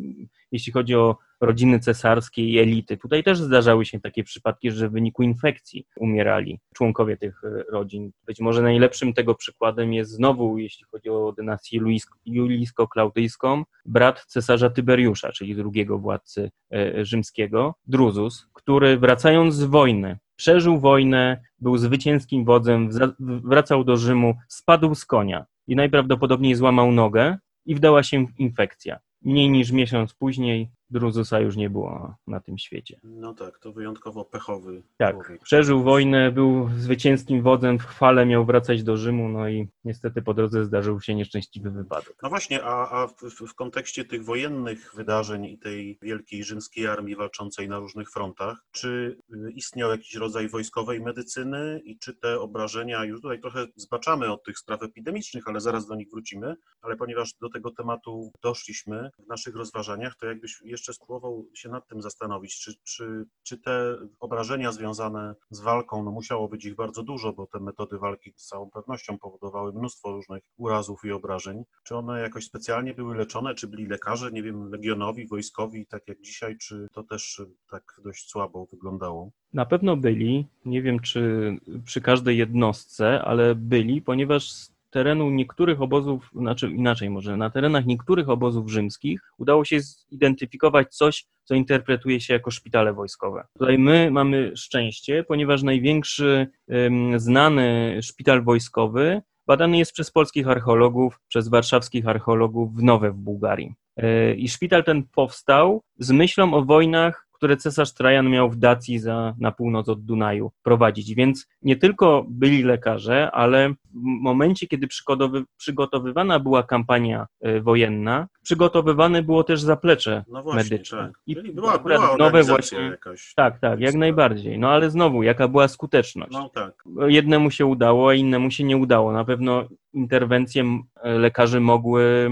jeśli chodzi o rodziny cesarskie i elity, tutaj też zdarzały się takie przypadki, że w wyniku infekcji umierali członkowie tych e, rodzin. Być może najlepszym tego przykładem jest znowu, jeśli chodzi o dynastię julijsko-klaudyjską, brat cesarza Tyberiusza, czyli drugiego władcy e, rzymskiego, Druzus, który wracając z wojny, przeżył wojnę, był zwycięskim wodzem, wracał do Rzymu, spadł z konia i najprawdopodobniej złamał nogę i wdała się infekcja. Mniej niż miesiąc później Druzusa już nie było na tym świecie. No tak, to wyjątkowo pechowy Tak, człowiek. przeżył wojnę, był zwycięskim wodzem, w chwale miał wracać do Rzymu, no i niestety po drodze zdarzył się nieszczęśliwy wypadek. No właśnie, a, a w, w, kontekście tych wojennych wydarzeń i tej wielkiej rzymskiej armii walczącej na różnych frontach, czy y, istniał jakiś rodzaj wojskowej medycyny i czy te obrażenia, już tutaj trochę zbaczamy od tych spraw epidemicznych, ale zaraz do nich wrócimy, ale ponieważ do tego tematu doszliśmy w naszych rozważaniach, to jakbyś jeszcze spróbował się nad tym zastanowić, czy, czy, czy te obrażenia związane z walką, no musiało być ich bardzo dużo, bo te metody walki z całą pewnością powodowały mnóstwo różnych urazów i obrażeń. Czy one jakoś specjalnie były leczone, czy byli lekarze, nie wiem, legionowi, wojskowi, tak jak dzisiaj, czy to też tak dość słabo wyglądało? Na pewno byli, nie wiem czy przy każdej jednostce, ale byli, ponieważ terenu niektórych obozów, znaczy inaczej może, na terenach niektórych obozów rzymskich udało się zidentyfikować coś, co interpretuje się jako szpitale wojskowe. Tutaj my mamy szczęście, ponieważ największy um, znany szpital wojskowy badany jest przez polskich archeologów, przez warszawskich archeologów w Nowe w Bułgarii. E, I szpital ten powstał z myślą o wojnach które cesarz Trajan miał w Dacji za, na północ od Dunaju prowadzić. Więc nie tylko byli lekarze, ale w momencie, kiedy przygotowy, przygotowywana była kampania y, wojenna, przygotowywane było też zaplecze no właśnie, medyczne. Tak. I była, była nowe właśnie. Jakaś, tak, tak, jak najbardziej. No ale znowu, jaka była skuteczność? No tak. Jednemu się udało, a innemu się nie udało. Na pewno interwencje lekarzy mogły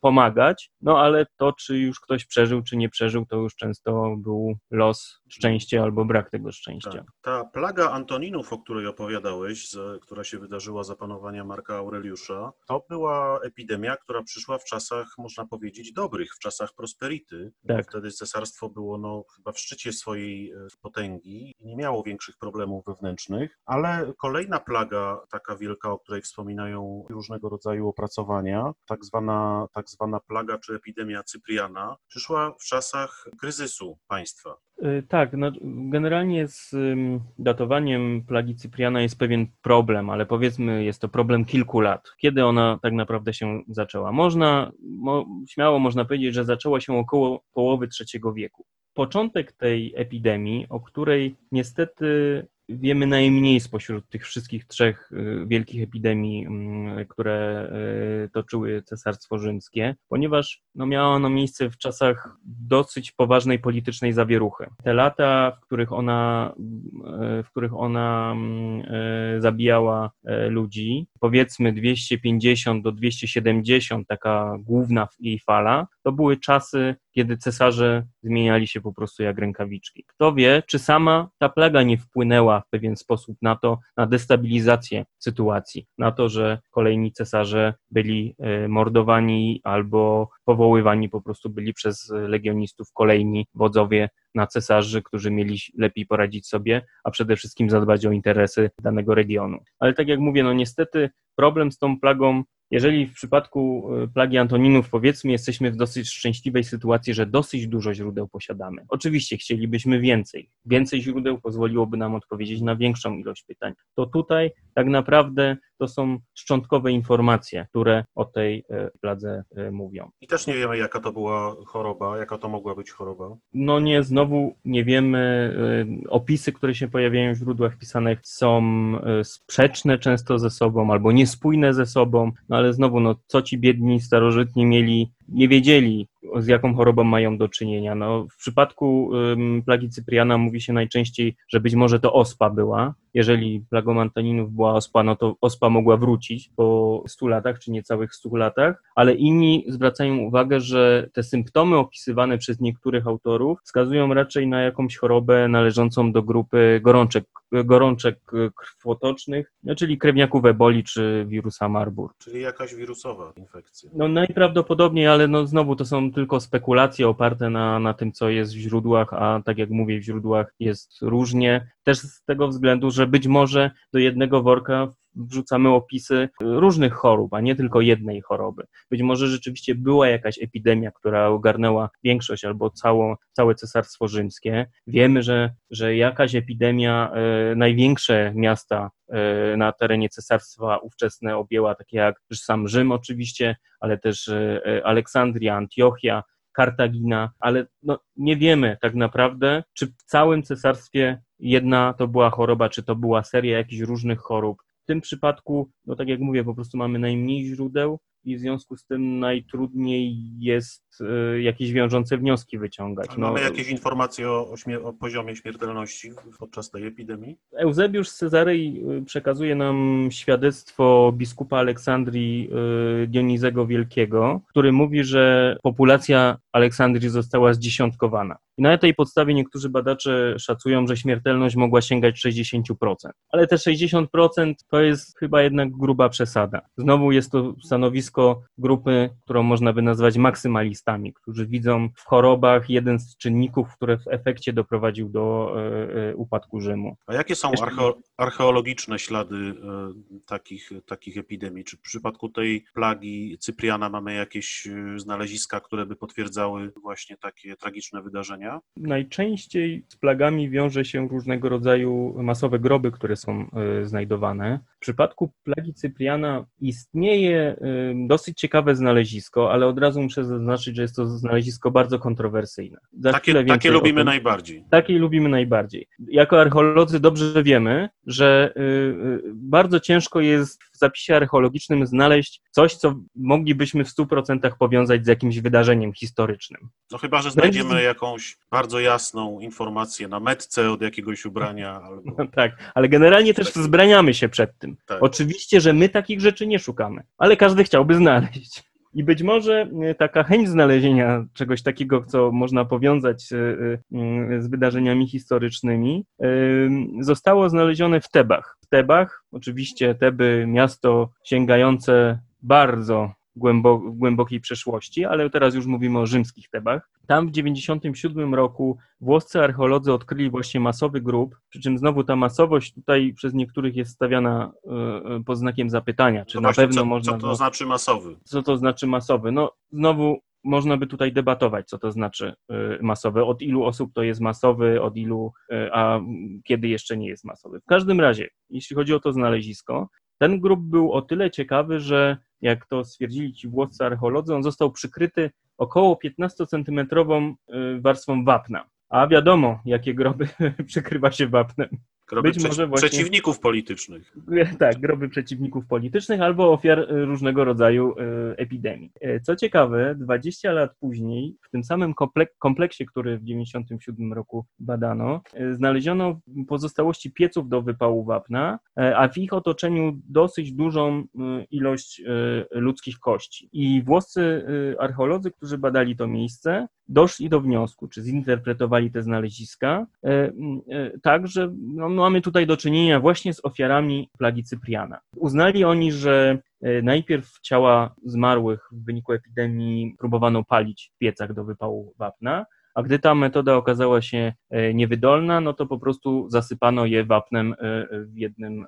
pomagać, no ale to, czy już ktoś przeżył, czy nie przeżył, to już często był los, szczęście albo brak tego szczęścia. Tak. Ta plaga Antoninów, o której opowiadałeś, która się wydarzyła za panowania Marka Aureliusza, to była epidemia, która przyszła w czasach, można powiedzieć, dobrych, w czasach prosperity. Tak. Wtedy cesarstwo było no, chyba w szczycie swojej e, potęgi i nie miało większych problemów wewnętrznych, ale kolejna plaga, taka wielka, o której wspominają różnego rodzaju opracowania. Tak zwana, tak zwana plaga czy epidemia Cypriana przyszła w czasach kryzysu państwa. Y, tak, no, generalnie z datowaniem plagi Cypriana jest pewien problem, ale powiedzmy jest to problem kilku lat. Kiedy ona tak naprawdę się zaczęła? Można, mo, śmiało można powiedzieć, że zaczęła się około połowy III wieku. Początek tej epidemii, o której niestety wiemy najmniej spośród tych wszystkich trzech y, wielkich epidemii, mm, które y, toczyły Cesarstwo Rzymskie, ponieważ no, miała ona miejsce w czasach dosyć poważnej politycznej zawieruchy. Te lata, w których ona, y, w których ona mm, zabijała ludzi, powiedzmy 250 do 270, taka główna jej fala, to były czasy, kiedy cesarze zmieniali się po prostu jak rękawiczki. Kto wie, czy sama ta plaga nie wpłynęła w pewien sposób na to, na destabilizację sytuacji, na to, że kolejni cesarze byli e, mordowani albo powoływani po prostu byli przez legionistów kolejni wodzowie na cesarzy, którzy mieli lepiej poradzić sobie, a przede wszystkim zadbać o interesy danego regionu. Ale tak jak mówię, no niestety problem z tą plagą jeżeli w przypadku e, plagi Antoninów, powiedzmy, jesteśmy w dosyć szczęśliwej sytuacji, że dosyć dużo źródeł posiadamy. Oczywiście chcielibyśmy więcej. Więcej źródeł pozwoliłoby nam odpowiedzieć na większą ilość pytań. To tutaj tak naprawdę to są szczątkowe informacje, które o tej e, pladze e, mówią. I też nie wiemy, jaka to była choroba, jaka to mogła być choroba. No nie, znowu nie wiemy. Opisy, które się pojawiają w źródłach pisanych są sprzeczne często ze sobą albo niespójne ze sobą. No ale znowu, no, co ci biedni starożytni mieli, nie wiedzieli, z jaką chorobą mają do czynienia. No, w przypadku ym, plagi Cypriana mówi się najczęściej, że być może to ospa była, jeżeli plagą antaninów była ospa, no to ospa mogła wrócić po 100 latach, czy niecałych 100 latach, ale inni zwracają uwagę, że te symptomy opisywane przez niektórych autorów wskazują raczej na jakąś chorobę należącą do grupy gorączek, gorączek krwotocznych, no, czyli krewniaków eboli czy wirusa Marburg. Czyli jakaś wirusowa infekcja. No najprawdopodobniej, ale no znowu to są tylko spekulacje oparte na, na tym, co jest w źródłach, a tak jak mówię, w źródłach jest różnie. Też z tego względu, że być może do jednego worka wrzucamy opisy różnych chorób, a nie tylko jednej choroby. Być może rzeczywiście była jakaś epidemia, która ogarnęła większość albo całą, całe cesarstwo rzymskie. Wiemy, że, że jakaś epidemia, e, największe miasta e, na terenie cesarstwa ówczesne objęła, takie jak sam Rzym oczywiście, ale też e, Aleksandria, Antiochia, Kartagina, ale no, nie wiemy tak naprawdę, czy w całym cesarstwie jedna to była choroba, czy to była seria jakichś różnych chorób. Tym przypadku, no tak jak mówię, po prostu mamy najmniej źródeł, i w związku z tym najtrudniej jest y, jakieś wiążące wnioski wyciągać. No, mamy jakieś informacje o, o, poziomie śmiertelności podczas tej epidemii? Eusebiusz z Cezarei y, przekazuje nam świadectwo biskupa Aleksandrii y, Dionizego Wielkiego, który mówi, że populacja Aleksandrii została zdziesiątkowana. I na tej podstawie niektórzy badacze szacują, że śmiertelność mogła sięgać 60%. Ale te 60% to jest chyba jednak gruba przesada. Znowu jest to stanowisko grupy, którą można by nazwać maksymalistami, którzy widzą w chorobach jeden z czynników, który w efekcie doprowadził do e, e, upadku Rzymu. A jakie są archeo archeologiczne ślady e, takich, takich epidemii? Czy w przypadku tej plagi Cypriana mamy jakieś znaleziska, które by potwierdzały właśnie takie tragiczne wydarzenia? Najczęściej z plagami wiąże się różnego rodzaju masowe groby, które są znajdowane. W przypadku plagi Cypriana istnieje y, dosyć ciekawe znalezisko, ale od razu muszę zaznaczyć, że jest to znalezisko bardzo kontrowersyjne. Za takie, takie lubimy najbardziej. Takie lubimy najbardziej. Jako archeolodzy dobrze wiemy, że y, bardzo ciężko jest zapisie archeologicznym znaleźć coś, co moglibyśmy w 100% powiązać z jakimś wydarzeniem historycznym. No chyba, że znajdziemy jakąś bardzo jasną informację na metce od jakiegoś ubrania. Albo... No tak, ale generalnie też wzbraniamy się przed tym. Tak. Oczywiście, że my takich rzeczy nie szukamy, ale każdy chciałby znaleźć. I być może e, taka chęć znalezienia czegoś takiego, co można powiązać e, e, z wydarzeniami historycznymi, zostało znalezione w Tebach. W Tebach, oczywiście Teby, miasto sięgające bardzo głębo, głębokiej przeszłości, ale teraz już mówimy o rzymskich Tebach. Tam w 1997 roku włoscy archeolodzy odkryli właśnie masowy grób, przy czym znowu ta masowość tutaj przez niektórych jest stawiana y, pod znakiem zapytania, czy no na pewno co, można... Co to znaczy masowy? Co to znaczy masowy? No znowu można by tutaj debatować, co to znaczy y, masowy, od ilu osób to jest masowy, od ilu, a kiedy jeszcze nie jest masowy. W każdym razie, jeśli chodzi o to znalezisko, ten grób był o tyle ciekawy, że jak to stwierdzili ci włoscy archeolodzy, on został przykryty około 15-centymetrową y, warstwą wapna. A wiadomo, jakie groby przykrywa się wapnem. Groby Być może właśnie... przeciwników politycznych. Tak, groby przeciwników politycznych albo ofiar y, różnego rodzaju y, epidemii. E, co ciekawe, 20 lat później, w tym samym kompleksie, który w 1997 roku badano, znaleziono pozostałości pieców do wypału wapna, a w ich otoczeniu dosyć dużą ilość ludzkich kości. I włoscy archeolodzy, którzy badali to miejsce, doszli do wniosku, czy zinterpretowali te znaleziska, tak, że no, mamy tutaj do czynienia właśnie z ofiarami plagi Cypriana. Uznali oni, że e, najpierw ciała zmarłych w wyniku epidemii próbowano palić w piecach do wypału wapna, a gdy ta metoda okazała się e, niewydolna, no to po prostu zasypano je wapnem e, w jednym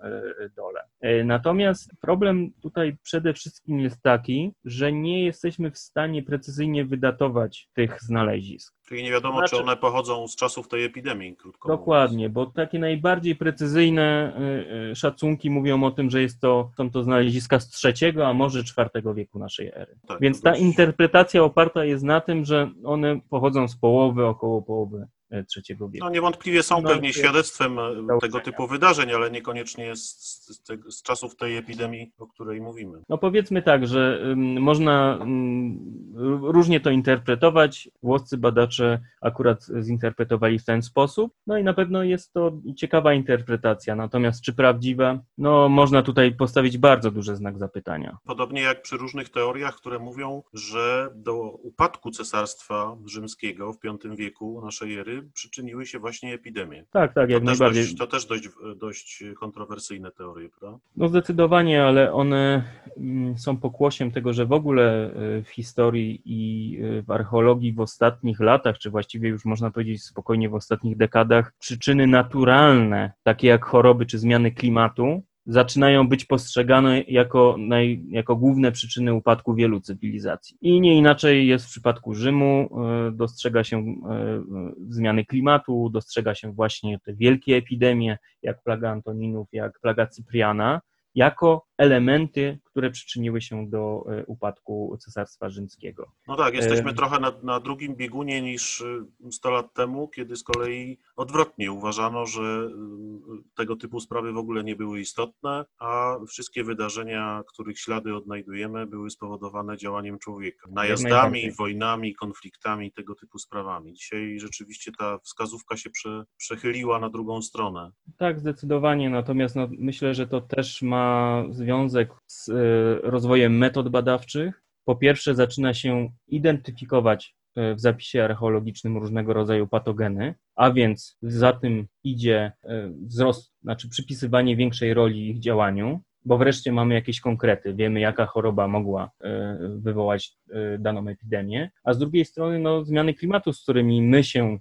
dole. Natomiast problem tutaj przede wszystkim jest taki, że nie jesteśmy w stanie precyzyjnie wydatować tych znalezisk. Czyli nie wiadomo, znaczy, czy one pochodzą z czasów tej epidemii, krótko Dokładnie, mówiąc. bo takie najbardziej precyzyjne y, y, szacunki mówią o tym, że jest to, są to znaleziska z trzeciego, a może czwartego wieku naszej ery. Tak, Więc ta interpretacja oparta jest na tym, że one pochodzą z połowy, około połowy III wieku. No niewątpliwie są No, pewnie świadectwem e, tego typu wydarzeń, ale niekoniecznie z, z, z, czasów tej epidemii, o której mówimy. No powiedzmy tak, że można różnie to interpretować. Włoscy badacze akurat zinterpretowali w ten sposób. No i na pewno jest to ciekawa interpretacja. Natomiast czy prawdziwa? No można tutaj postawić bardzo duży znak zapytania. Podobnie jak przy różnych teoriach, które mówią, że do upadku Cesarstwa Rzymskiego w V wieku naszej ery przyczyniły się właśnie epidemie. Tak, tak, To jak najbardziej. dość, to też dość, dość kontrowersyjne teorie, prawda? No zdecydowanie, ale one mm, są pokłosiem tego, że w ogóle y, w historii i w archeologii w ostatnich latach, czy właściwie już można powiedzieć spokojnie w ostatnich dekadach, przyczyny naturalne, takie jak choroby czy zmiany klimatu, zaczynają być postrzegane jako, naj, jako główne przyczyny upadku wielu cywilizacji. I nie inaczej jest w przypadku Rzymu. y, Dostrzega się y, zmiany klimatu, dostrzega się właśnie te wielkie epidemie, jak plaga Antoninów, jak plaga Cypriana, jako elementy, które przyczyniły się do e, upadku Cesarstwa Rzymskiego. No tak, jesteśmy Em. trochę na, na drugim biegunie niż y, 100 lat temu, kiedy z kolei odwrotnie uważano, że tego typu sprawy w ogóle nie były istotne, a wszystkie wydarzenia, których ślady odnajdujemy, były spowodowane działaniem człowieka. Najazdami, wojnami, konfliktami, tego typu sprawami. Dzisiaj rzeczywiście ta wskazówka się prze, przechyliła na drugą stronę. Tak, zdecydowanie. Natomiast no, myślę, że to też ma związek z e, rozwojem metod badawczych. Po pierwsze, zaczyna się identyfikować e, w zapisie archeologicznym różnego rodzaju patogeny, a więc za tym idzie e, wzrost, znaczy przypisywanie większej roli ich działaniu, bo wreszcie mamy jakieś konkrety, wiemy jaka choroba mogła e, wywołać e, daną epidemię, a z drugiej strony no, zmiany klimatu, z którymi my się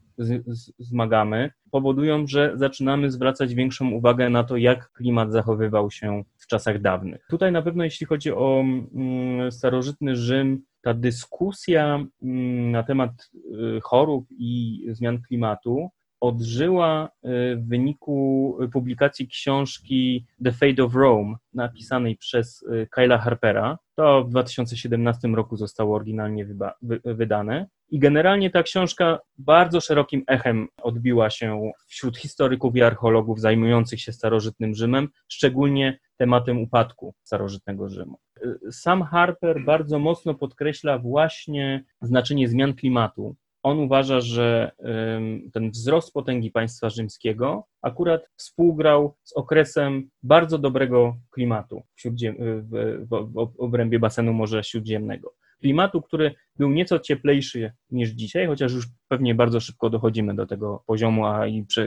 zmagamy, powodują, że zaczynamy zwracać większą uwagę na to, jak klimat zachowywał się w czasach dawnych. Tutaj na pewno jeśli chodzi o mm, starożytny Rzym, ta dyskusja mm, na temat y, chorób i zmian klimatu odżyła y, w wyniku publikacji książki The Fate of Rome, napisanej przez y, Kyla Harpera. To w 2017 roku zostało oryginalnie wy- wydane. I generalnie ta książka bardzo szerokim echem odbiła się wśród historyków i archeologów zajmujących się starożytnym Rzymem, szczególnie tematem upadku starożytnego Rzymu. Y, Sam Harper bardzo mocno podkreśla właśnie znaczenie zmian klimatu. On uważa, że ten wzrost potęgi państwa rzymskiego akurat współgrał z okresem bardzo dobrego klimatu w, w, w obrębie basenu Morza Śródziemnego. Klimatu, który był nieco cieplejszy niż dzisiaj, chociaż już pewnie bardzo szybko dochodzimy do tego poziomu, a i prze,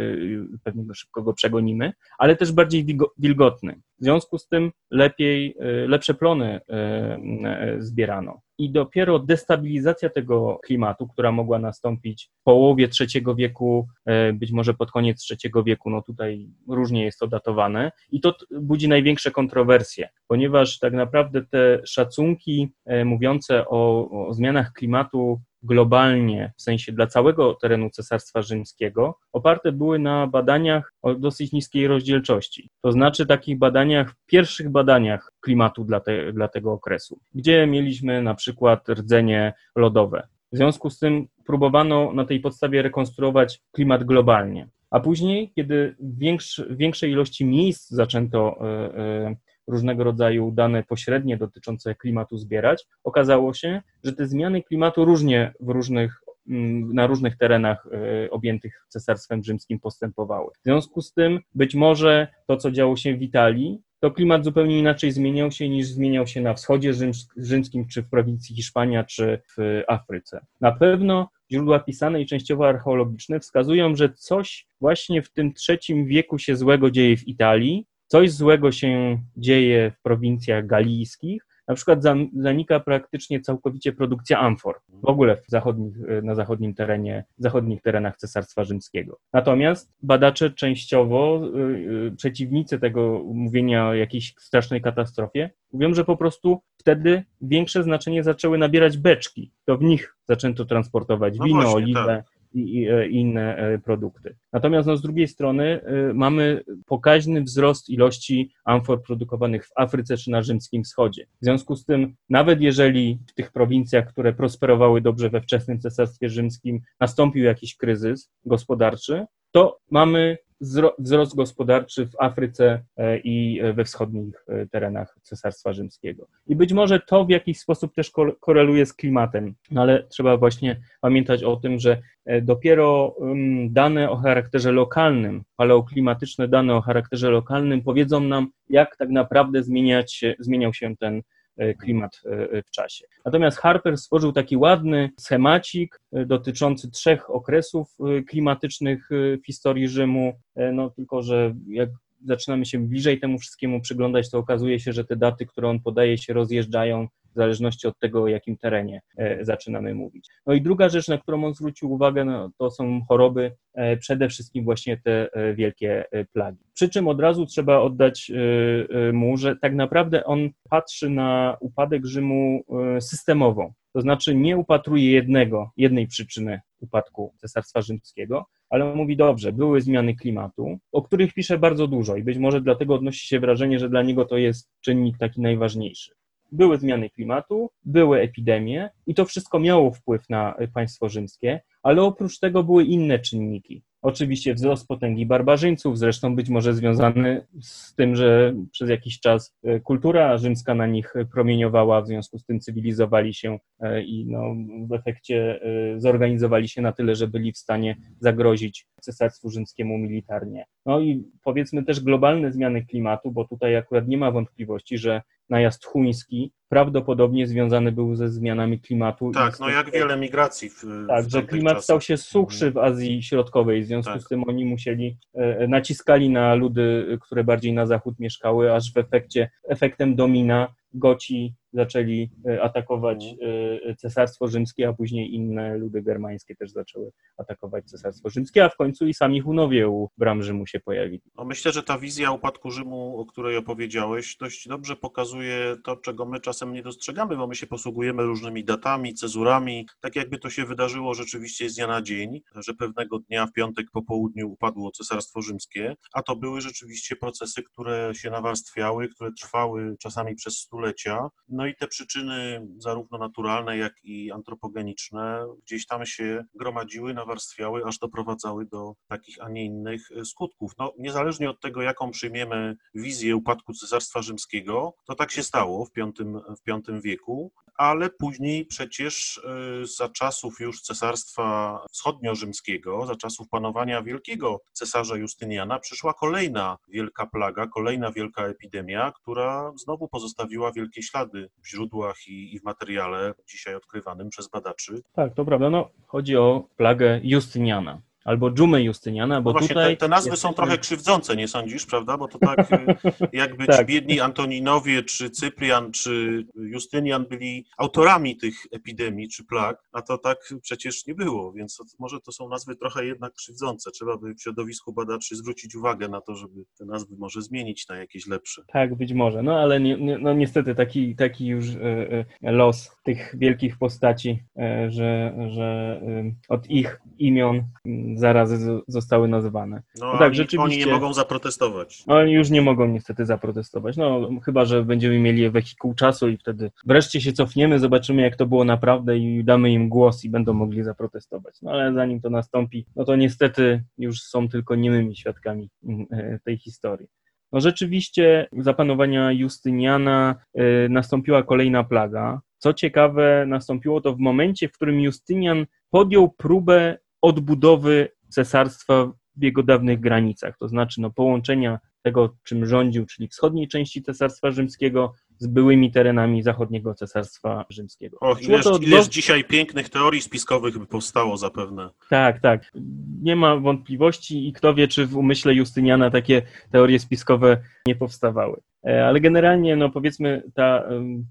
pewnie szybko go przegonimy, ale też bardziej wilgotny. W związku z tym lepiej, y, lepsze plony y, y, zbierano. I dopiero destabilizacja tego klimatu, która mogła nastąpić w połowie III wieku, być może pod koniec III wieku, no tutaj różnie jest to datowane, i to budzi największe kontrowersje, ponieważ tak naprawdę te szacunki mówiące o, o zmianach klimatu globalnie, w sensie dla całego terenu Cesarstwa Rzymskiego, oparte były na badaniach o dosyć niskiej rozdzielczości. To znaczy takich badaniach, pierwszych badaniach klimatu dla, te, dla tego okresu, gdzie mieliśmy na przykład rdzenie lodowe. W związku z tym próbowano na tej podstawie rekonstruować klimat globalnie. A później, kiedy w większej ilości miejsc zaczęto e, e, różnego rodzaju dane pośrednie dotyczące klimatu zbierać, okazało się, że te zmiany klimatu różnie w różnych, mm, na różnych terenach e, objętych Cesarstwem Rzymskim postępowały. W związku z tym być może to, co działo się w Italii, to klimat zupełnie inaczej zmieniał się niż zmieniał się na wschodzie rzyms- rzymskim, czy w prowincji Hiszpania, czy w Afryce. Na pewno źródła pisane i częściowo archeologiczne wskazują, że coś właśnie w tym trzecim wieku się złego dzieje w Italii, coś złego się dzieje w prowincjach galijskich. Na przykład zanika praktycznie całkowicie produkcja amfor w ogóle w zachodnich, na zachodnim terenie, zachodnich terenach Cesarstwa Rzymskiego. Natomiast badacze częściowo, y, y, przeciwnicy tego mówienia o jakiejś strasznej katastrofie, mówią, że po prostu wtedy większe znaczenie zaczęły nabierać beczki. To w nich zaczęto transportować No wino, właśnie, oliwę, i, i inne produkty. Natomiast no, z drugiej strony mamy pokaźny wzrost ilości amfor produkowanych w Afryce czy na Rzymskim Wschodzie. W związku z tym, nawet jeżeli w tych prowincjach, które prosperowały dobrze we wczesnym Cesarstwie Rzymskim, nastąpił jakiś kryzys gospodarczy, to mamy wzrost gospodarczy w Afryce e, i we wschodnich e, terenach Cesarstwa Rzymskiego. I być może to w jakiś sposób też koreluje z klimatem, no ale trzeba właśnie pamiętać o tym, że e, dopiero dane o charakterze lokalnym, paleoklimatyczne dane o charakterze lokalnym powiedzą nam, jak tak naprawdę zmieniać, zmieniał się ten E, klimat e, w czasie. Natomiast Harper stworzył taki ładny schemacik e, dotyczący trzech okresów klimatycznych w historii Rzymu, no tylko, że jak zaczynamy się bliżej temu wszystkiemu przyglądać, to okazuje się, że te daty, które on podaje, się rozjeżdżają w zależności od tego, o jakim terenie e, zaczynamy mówić. No i druga rzecz, na którą on zwrócił uwagę, no, to są choroby, e, przede wszystkim właśnie te e, wielkie plagi. Przy czym od razu trzeba oddać mu, że tak naprawdę on patrzy na upadek Rzymu systemowo. To znaczy nie upatruje jednego, jednej przyczyny upadku Cesarstwa Rzymskiego, ale mówi dobrze, były zmiany klimatu, o których pisze bardzo dużo i być może dlatego odnosi się wrażenie, że dla niego to jest czynnik taki najważniejszy były zmiany klimatu, były epidemie i to wszystko miało wpływ na państwo rzymskie, ale oprócz tego były inne czynniki. Oczywiście wzrost potęgi barbarzyńców, zresztą być może związany z tym, że przez jakiś czas e, kultura rzymska na nich promieniowała, w związku z tym cywilizowali się e, i no, w efekcie e, zorganizowali się na tyle, że byli w stanie zagrozić cesarstwu rzymskiemu militarnie. No i powiedzmy też globalne zmiany klimatu, bo tutaj akurat nie ma wątpliwości, że najazd chuński prawdopodobnie związany był ze zmianami klimatu. Tak, no jak wiele migracji. W, tak, w że klimat czasach. stał się suchszy w Azji Środkowej, w związku tak. z tym oni musieli, e, naciskali na ludy, które bardziej na zachód mieszkały, aż w efekcie, efektem domina Goci zaczęli e, atakować mhm. e, Cesarstwo Rzymskie, a później inne ludy germańskie też zaczęły atakować Cesarstwo Rzymskie, a w końcu i sami Hunowie u bram Rzymu się pojawili. No myślę, że ta wizja upadku Rzymu, o której opowiedziałeś, dość dobrze pokazuje to, czego my czasem nie dostrzegamy, bo my się posługujemy różnymi datami, cezurami, tak jakby to się wydarzyło rzeczywiście z dnia na dzień, że pewnego dnia w piątek po południu upadło Cesarstwo Rzymskie, a to były rzeczywiście procesy, które się nawarstwiały, które trwały czasami przez stulecia. No no i te przyczyny, zarówno naturalne, jak i antropogeniczne, gdzieś tam się gromadziły, nawarstwiały, aż doprowadzały do takich, a nie innych skutków. No, niezależnie od tego, jaką przyjmiemy wizję upadku Cesarstwa Rzymskiego, to tak się stało w V, w V wieku, ale później przecież y, za czasów już Cesarstwa Wschodnio-Rzymskiego, za czasów panowania wielkiego cesarza Justyniana, przyszła kolejna wielka plaga, kolejna wielka epidemia, która znowu pozostawiła wielkie ślady w źródłach i, i w materiale dzisiaj odkrywanym przez badaczy. Tak, to prawda. No, chodzi o plagę Justyniana albo dżumę Justyniana, bo no właśnie, tutaj... Te, te nazwy są trochę krzywdzące, nie sądzisz, prawda? Bo to tak y, jakby tak. ci biedni Antoninowie, czy Cyprian, czy Justynian byli autorami tych epidemii czy plag, a to tak przecież nie było, więc to, może to są nazwy trochę jednak krzywdzące. Trzeba by w środowisku badaczy zwrócić uwagę na to, żeby te nazwy może zmienić na jakieś lepsze. Tak, być może, no ale nie, no niestety taki, taki już y, y, los tych wielkich postaci, y, że, że od ich imion zarazy zostały nazywane. No, no tak, oni, rzeczywiście, oni nie mogą zaprotestować. No, oni już nie mogą niestety zaprotestować. No, chyba, że będziemy mieli wehikuł czasu i wtedy wreszcie się cofniemy, zobaczymy jak to było naprawdę i damy im głos i będą mogli zaprotestować. No ale zanim to nastąpi, no to niestety już są tylko niemymi świadkami mm, e, tej historii. No rzeczywiście za panowania Justyniana y, nastąpiła kolejna plaga. Co ciekawe, nastąpiło to w momencie, w którym Justynian podjął próbę odbudowy cesarstwa w jego dawnych granicach, to znaczy no, połączenia tego, czym rządził, czyli wschodniej części Cesarstwa Rzymskiego z byłymi terenami zachodniego Cesarstwa Rzymskiego. Och, ileż, to ileż do... dzisiaj pięknych teorii spiskowych by powstało zapewne. Tak, tak. Nie ma wątpliwości i kto wie, czy w umyśle Justyniana takie teorie spiskowe nie powstawały. E, ale generalnie, no powiedzmy, ta,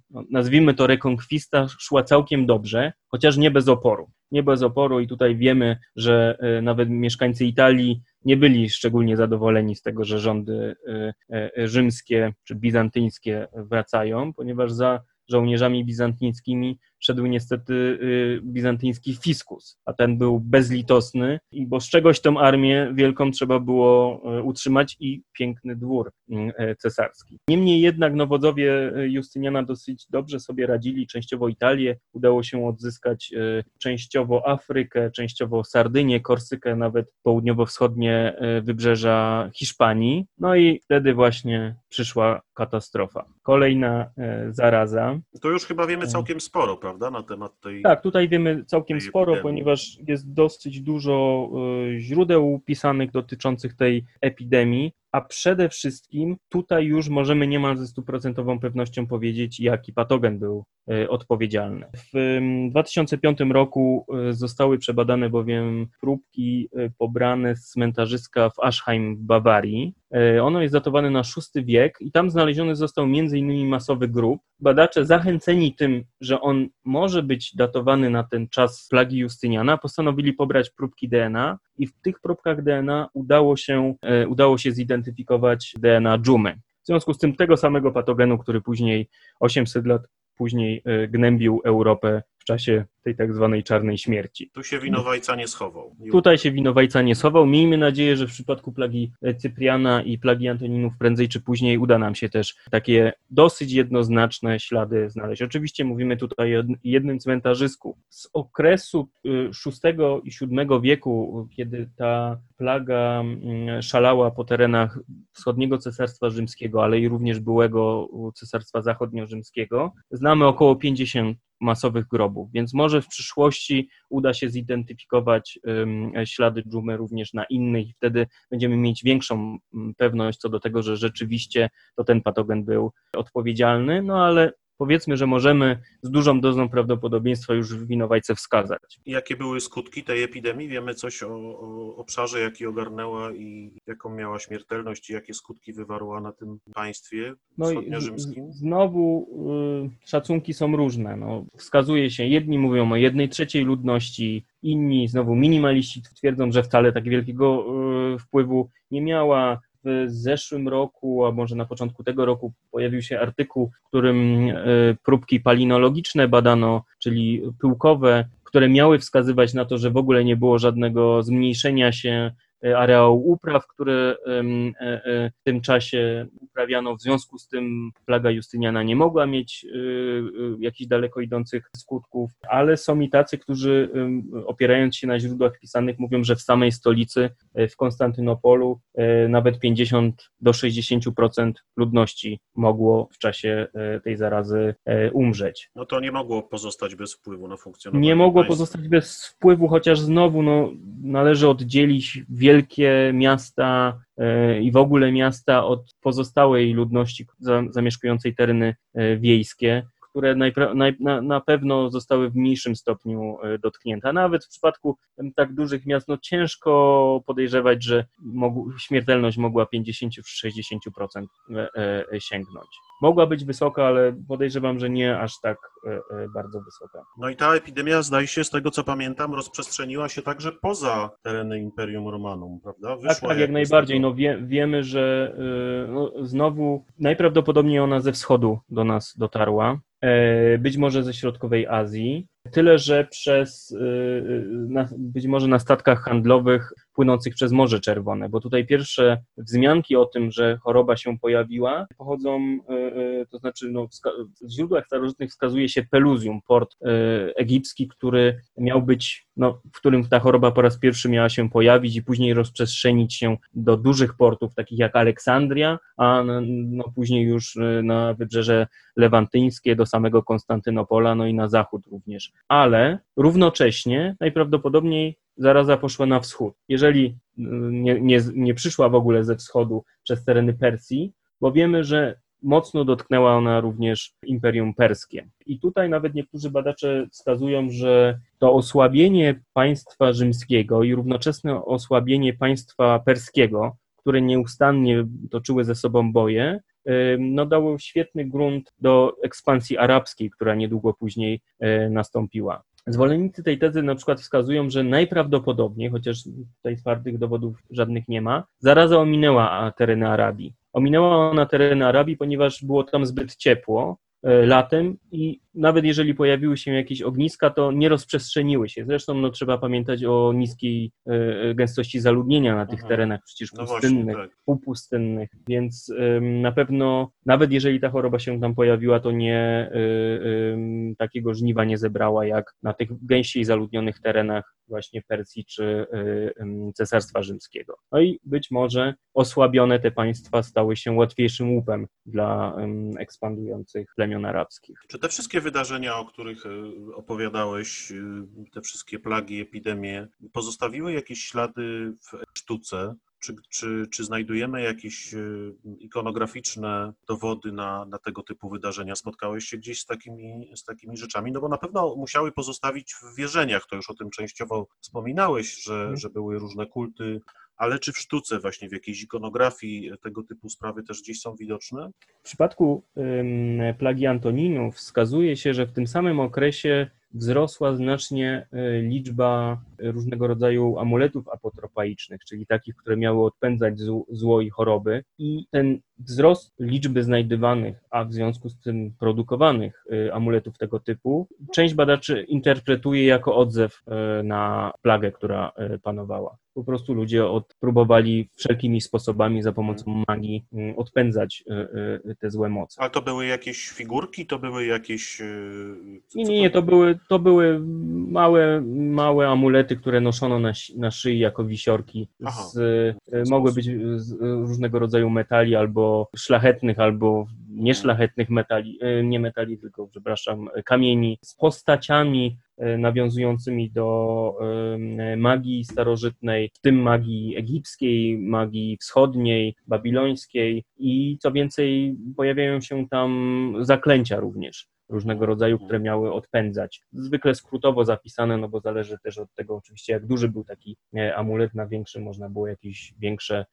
no, nazwijmy to rekonkwista szła całkiem dobrze, chociaż nie bez oporu. Nie bez oporu i tutaj wiemy, że e, nawet mieszkańcy Italii nie byli szczególnie zadowoleni z tego, że rządy e, rzymskie czy bizantyńskie wracają, ponieważ za żołnierzami bizantyńskimi szedł niestety y, bizantyjski fiskus, a ten był bezlitosny, bo z czegoś tą armię wielką trzeba było y, utrzymać i piękny dwór y, cesarski. Niemniej jednak nowodzowie Justyniana dosyć dobrze sobie radzili, częściowo Italię, udało się odzyskać częściowo Afrykę, częściowo Sardynię, Korsykę, nawet południowo-wschodnie wybrzeża Hiszpanii. No i wtedy właśnie przyszła katastrofa. Kolejna zaraza. To już chyba wiemy całkiem sporo, prawda, na temat tej. Tak, tutaj wiemy całkiem sporo, epidemii. ponieważ jest dosyć dużo y, źródeł pisanych dotyczących tej epidemii a przede wszystkim tutaj już możemy niemal ze stuprocentową pewnością powiedzieć, jaki patogen był e, odpowiedzialny. W 2005 roku e, zostały przebadane bowiem próbki e, pobrane z cmentarzyska w Aschheim w Bawarii. Ono jest datowane na VI wiek i tam znaleziony został m.in. masowy grób. Badacze zachęceni tym, że on może być datowany na ten czas plagi Justyniana, postanowili pobrać próbki DNA i w tych próbkach DNA udało się, udało się zidentyfikować zidentyfikować DNA dżumy. W związku z tym tego samego patogenu, który później 800 lat później e, gnębił Europę w czasie tej tak zwanej czarnej śmierci. Tu się winowajca nie schował. Tutaj się winowajca nie schował. Miejmy nadzieję, że w przypadku plagi e, Cypriana i plagi Antoninów prędzej czy później uda nam się też takie dosyć jednoznaczne ślady znaleźć. Oczywiście mówimy tutaj o jednym cmentarzysku. Z okresu VI e, i VII wieku, kiedy ta plaga szalała po terenach wschodniego Cesarstwa Rzymskiego, ale i również byłego Cesarstwa Zachodnio-Rzymskiego, znamy około 50 masowych grobów, więc może w przyszłości uda się zidentyfikować ślady dżumy również na innych i wtedy będziemy mieć większą pewność co do tego, że rzeczywiście to ten patogen był odpowiedzialny, no ale powiedzmy, że możemy z dużą dozą prawdopodobieństwa już winowajcę wskazać. Jakie były skutki tej epidemii? Wiemy coś o, o obszarze, jaki ogarnęła i jaką miała śmiertelność i jakie skutki wywarła na tym państwie no wschodniorzymskim? Znowu y, szacunki są różne. No, wskazuje się, jedni mówią o jednej trzeciej ludności, inni znowu minimaliści twierdzą, że wcale tak wielkiego y, wpływu nie miała w zeszłym roku, a może na początku tego roku pojawił się artykuł, w którym e, próbki palinologiczne badano, czyli pyłkowe, które miały wskazywać na to, że w ogóle nie było żadnego zmniejszenia się areału upraw, które e, e, w tym czasie uprawiano. W związku z tym plaga Justyniana nie mogła mieć jakichś daleko idących skutków, ale są i tacy, którzy opierając się na źródłach pisanych mówią, że w samej stolicy, w Konstantynopolu nawet 50 do 60% ludności mogło w czasie tej zarazy umrzeć. No to nie mogło pozostać bez wpływu na funkcjonowanie Nie mogło państwa. pozostać bez wpływu, chociaż znowu no, należy oddzielić wiele wielkie miasta e, i w ogóle miasta od pozostałej ludności zamieszkującej tereny e, wiejskie które na, na pewno zostały w mniejszym stopniu e, dotknięte. A nawet w przypadku tak dużych miast, no ciężko podejrzewać, że śmiertelność mogła 50-60% e, e, sięgnąć. Mogła być wysoka, ale podejrzewam, że nie aż tak bardzo wysoka. No i ta epidemia, zdaje się, z tego co pamiętam, rozprzestrzeniła się także poza tereny Imperium Romanum, prawda? Wyszła tak, tak, jak najbardziej. Tego... No wie, wiemy, że no, znowu najprawdopodobniej ona ze wschodu do nas dotarła. E, być może ze środkowej Azji. Tyle, że przez, e, e, być może na statkach handlowych płynących przez Morze Czerwone, bo tutaj pierwsze wzmianki o tym, że choroba się pojawiła, pochodzą, to znaczy no, w źródłach starożytnych wskazuje się Peluzium, port egipski, który miał być, no, w którym ta choroba po raz pierwszy miała się pojawić i później rozprzestrzenić się do dużych portów, takich jak Aleksandria, a no, później już na wybrzeże lewantyńskie, do samego Konstantynopola, no i na zachód również. Ale równocześnie najprawdopodobniej zaraza poszła na wschód. Jeżeli mm, nie, nie, nie przyszła w ogóle ze wschodu przez tereny Persji, bo wiemy, że mocno dotknęła ona również Imperium Perskie. I tutaj nawet niektórzy badacze wskazują, że to osłabienie państwa rzymskiego i równoczesne osłabienie państwa perskiego, które nieustannie toczyły ze sobą boje, no, dało świetny grunt do ekspansji arabskiej, która niedługo później e, nastąpiła. Zwolennicy tej tezy na przykład wskazują, że najprawdopodobniej, chociaż tutaj twardych dowodów żadnych nie ma, zaraza ominęła tereny Arabii. Ominęła ona tereny Arabii, ponieważ było tam zbyt ciepło latem i nawet jeżeli pojawiły się jakieś ogniska, to nie rozprzestrzeniły się. Zresztą no, trzeba pamiętać o niskiej y, gęstości zaludnienia na tych Aha. terenach przecież No pustynnych, właśnie, tak. półpustynnych, więc na pewno nawet jeżeli ta choroba się tam pojawiła, to nie y, ym, takiego żniwa nie zebrała jak na tych gęściej zaludnionych terenach właśnie Persji czy y, Cesarstwa Rzymskiego. No i być może osłabione te państwa stały się łatwiejszym łupem dla ekspandujących plemion arabskich. Czy te wszystkie wydarzenia, o których e, opowiadałeś, e, te wszystkie plagi, epidemie, pozostawiły jakieś ślady w sztuce? Czy, czy, czy znajdujemy jakieś e, ikonograficzne dowody na, na tego typu wydarzenia? Spotkałeś się gdzieś z takimi, z takimi rzeczami? No bo na pewno musiały pozostawić w wierzeniach, to już o tym częściowo wspominałeś, że, Mhm. że były różne kulty, ale czy w sztuce, właśnie w jakiejś ikonografii tego typu sprawy też gdzieś są widoczne? W przypadku plagi Antoninów wskazuje się, że w tym samym okresie wzrosła znacznie y, liczba różnego rodzaju amuletów apotropaicznych, czyli takich, które miały odpędzać zł- zło i choroby. I ten wzrost liczby znajdywanych, a w związku z tym produkowanych y, amuletów tego typu, część badaczy interpretuje jako odzew y, na plagę, która y, panowała. Po prostu ludzie od, próbowali wszelkimi sposobami za pomocą magii y, odpędzać te złe moce. Ale to były jakieś figurki, to były jakieś. co- Nie, nie, nie, to były, to były małe, małe amulety, które noszono na, na szyi jako wisiorki. Z, mogły być z różnego rodzaju metali, albo szlachetnych, albo nieszlachetnych metali, e, nie metali, tylko, przepraszam, kamieni, z postaciami e, nawiązującymi do magii starożytnej, w tym magii egipskiej, magii wschodniej, babilońskiej i co więcej, pojawiają się tam zaklęcia również różnego rodzaju, które miały odpędzać. Zwykle skrótowo zapisane, no bo zależy też od tego oczywiście, jak duży był taki e, amulet, na większy można było jakiś większe,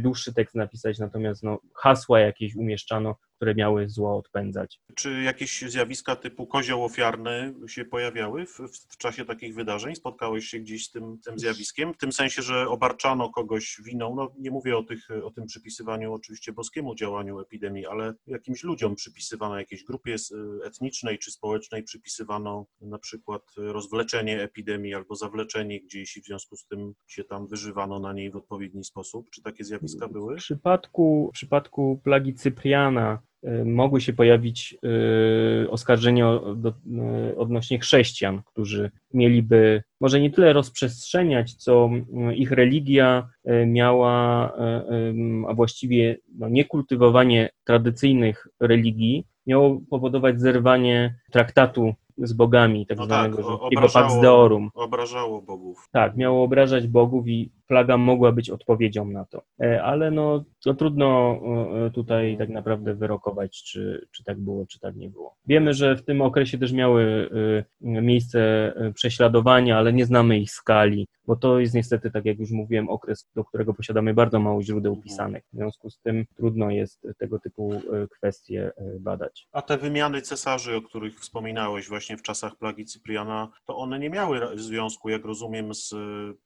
dłuższy tekst napisać, natomiast no, hasła jakieś umieszczano, które miały zło odpędzać. Czy jakieś zjawiska typu kozioł ofiarny się pojawiały w, w, czasie takich wydarzeń? Spotkałeś się gdzieś z tym, tym zjawiskiem? W tym sensie, że obarczano kogoś winą, no nie mówię o, tych, o tym przypisywaniu oczywiście boskiemu działaniu epidemii, ale jakimś ludziom przypisywano, jakiejś grupie etnicznej czy społecznej przypisywano na przykład rozwleczenie epidemii albo zawleczenie gdzieś i w związku z tym się tam wyżywano na niej w odpowiedni sposób. Czy takie zjawiska były? W przypadku, w przypadku plagi Cypriana y, mogły się pojawić y, oskarżenia y, odnośnie chrześcijan, którzy mieliby może nie tyle rozprzestrzeniać, co ich religia miała, a właściwie no, niekultywowanie tradycyjnych religii miało powodować zerwanie traktatu z bogami, tak No zwanego tak, rzymskiego obrażało- Pax Deorum. Obrażało bogów. Tak, miało obrażać bogów i plaga mogła być odpowiedzią na to. E, Ale no, to trudno e, tutaj tak naprawdę wyrokować, czy, czy tak było, czy tak nie było. Wiemy, że w tym okresie też miały e, miejsce e, prześladowania, ale nie znamy ich skali, bo to jest niestety, tak jak już mówiłem, okres, do którego posiadamy bardzo mało źródeł Mhm. pisanych. W związku z tym trudno jest tego typu e, kwestie e, badać. A te wymiany cesarzy, o których wspominałeś właśnie w czasach plagi Cypriana, to one nie miały związku, jak rozumiem, z y,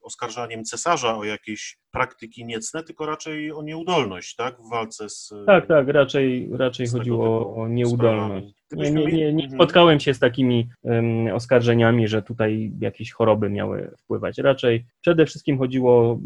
oskarżaniem cesarza o jakieś praktyki niecne, tylko raczej o nieudolność, tak? W walce z. Tak, tak, raczej, raczej chodziło o nieudolność. sprawami. Nie, nie, nie, nie mieli- spotkałem się z takimi em, oskarżeniami, że tutaj jakieś choroby miały wpływać. Raczej przede wszystkim chodziło o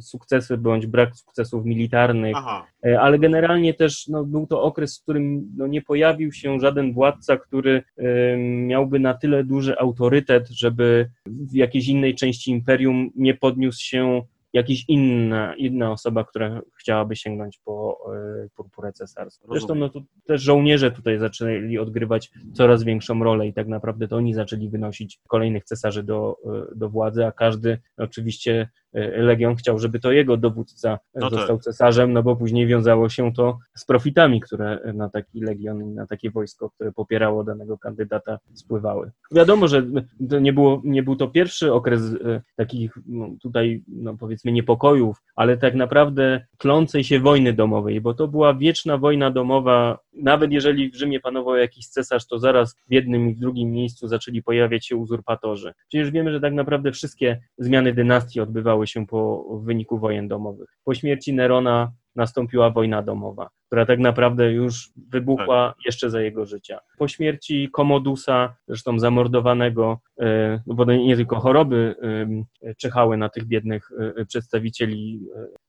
sukcesy bądź brak sukcesów militarnych, Aha, e, ale generalnie też no, był to okres, w którym no, nie pojawił się żaden władca, który em, miałby na tyle duży autorytet, żeby w jakiejś innej części imperium nie podniósł się jakiś inna, inna osoba, która chciałaby sięgnąć po e, purpurę cesarską. Zresztą no, tu też żołnierze tutaj zaczęli odgrywać coraz większą rolę i tak naprawdę to oni zaczęli wynosić kolejnych cesarzy do, e, do władzy, a każdy oczywiście legion chciał, żeby to jego dowódca e, No tak. został cesarzem, no bo później wiązało się to z profitami, które na taki legion i na takie wojsko, które popierało danego kandydata, spływały. Wiadomo, że nie, było, nie był to pierwszy okres e, takich no, tutaj, no powiedzmy, niepokojów, ale tak naprawdę tlącej się wojny domowej, bo to była wieczna wojna domowa. Nawet jeżeli w Rzymie panował jakiś cesarz, to zaraz w jednym i w drugim miejscu zaczęli pojawiać się uzurpatorzy. Przecież wiemy, że tak naprawdę wszystkie zmiany dynastii odbywały się po wyniku wojen domowych. Po śmierci Nerona nastąpiła wojna domowa, która tak naprawdę już wybuchła tak. jeszcze za jego życia. Po śmierci Komodusa, zresztą zamordowanego, e, bo nie tylko choroby czyhały na tych biednych przedstawicieli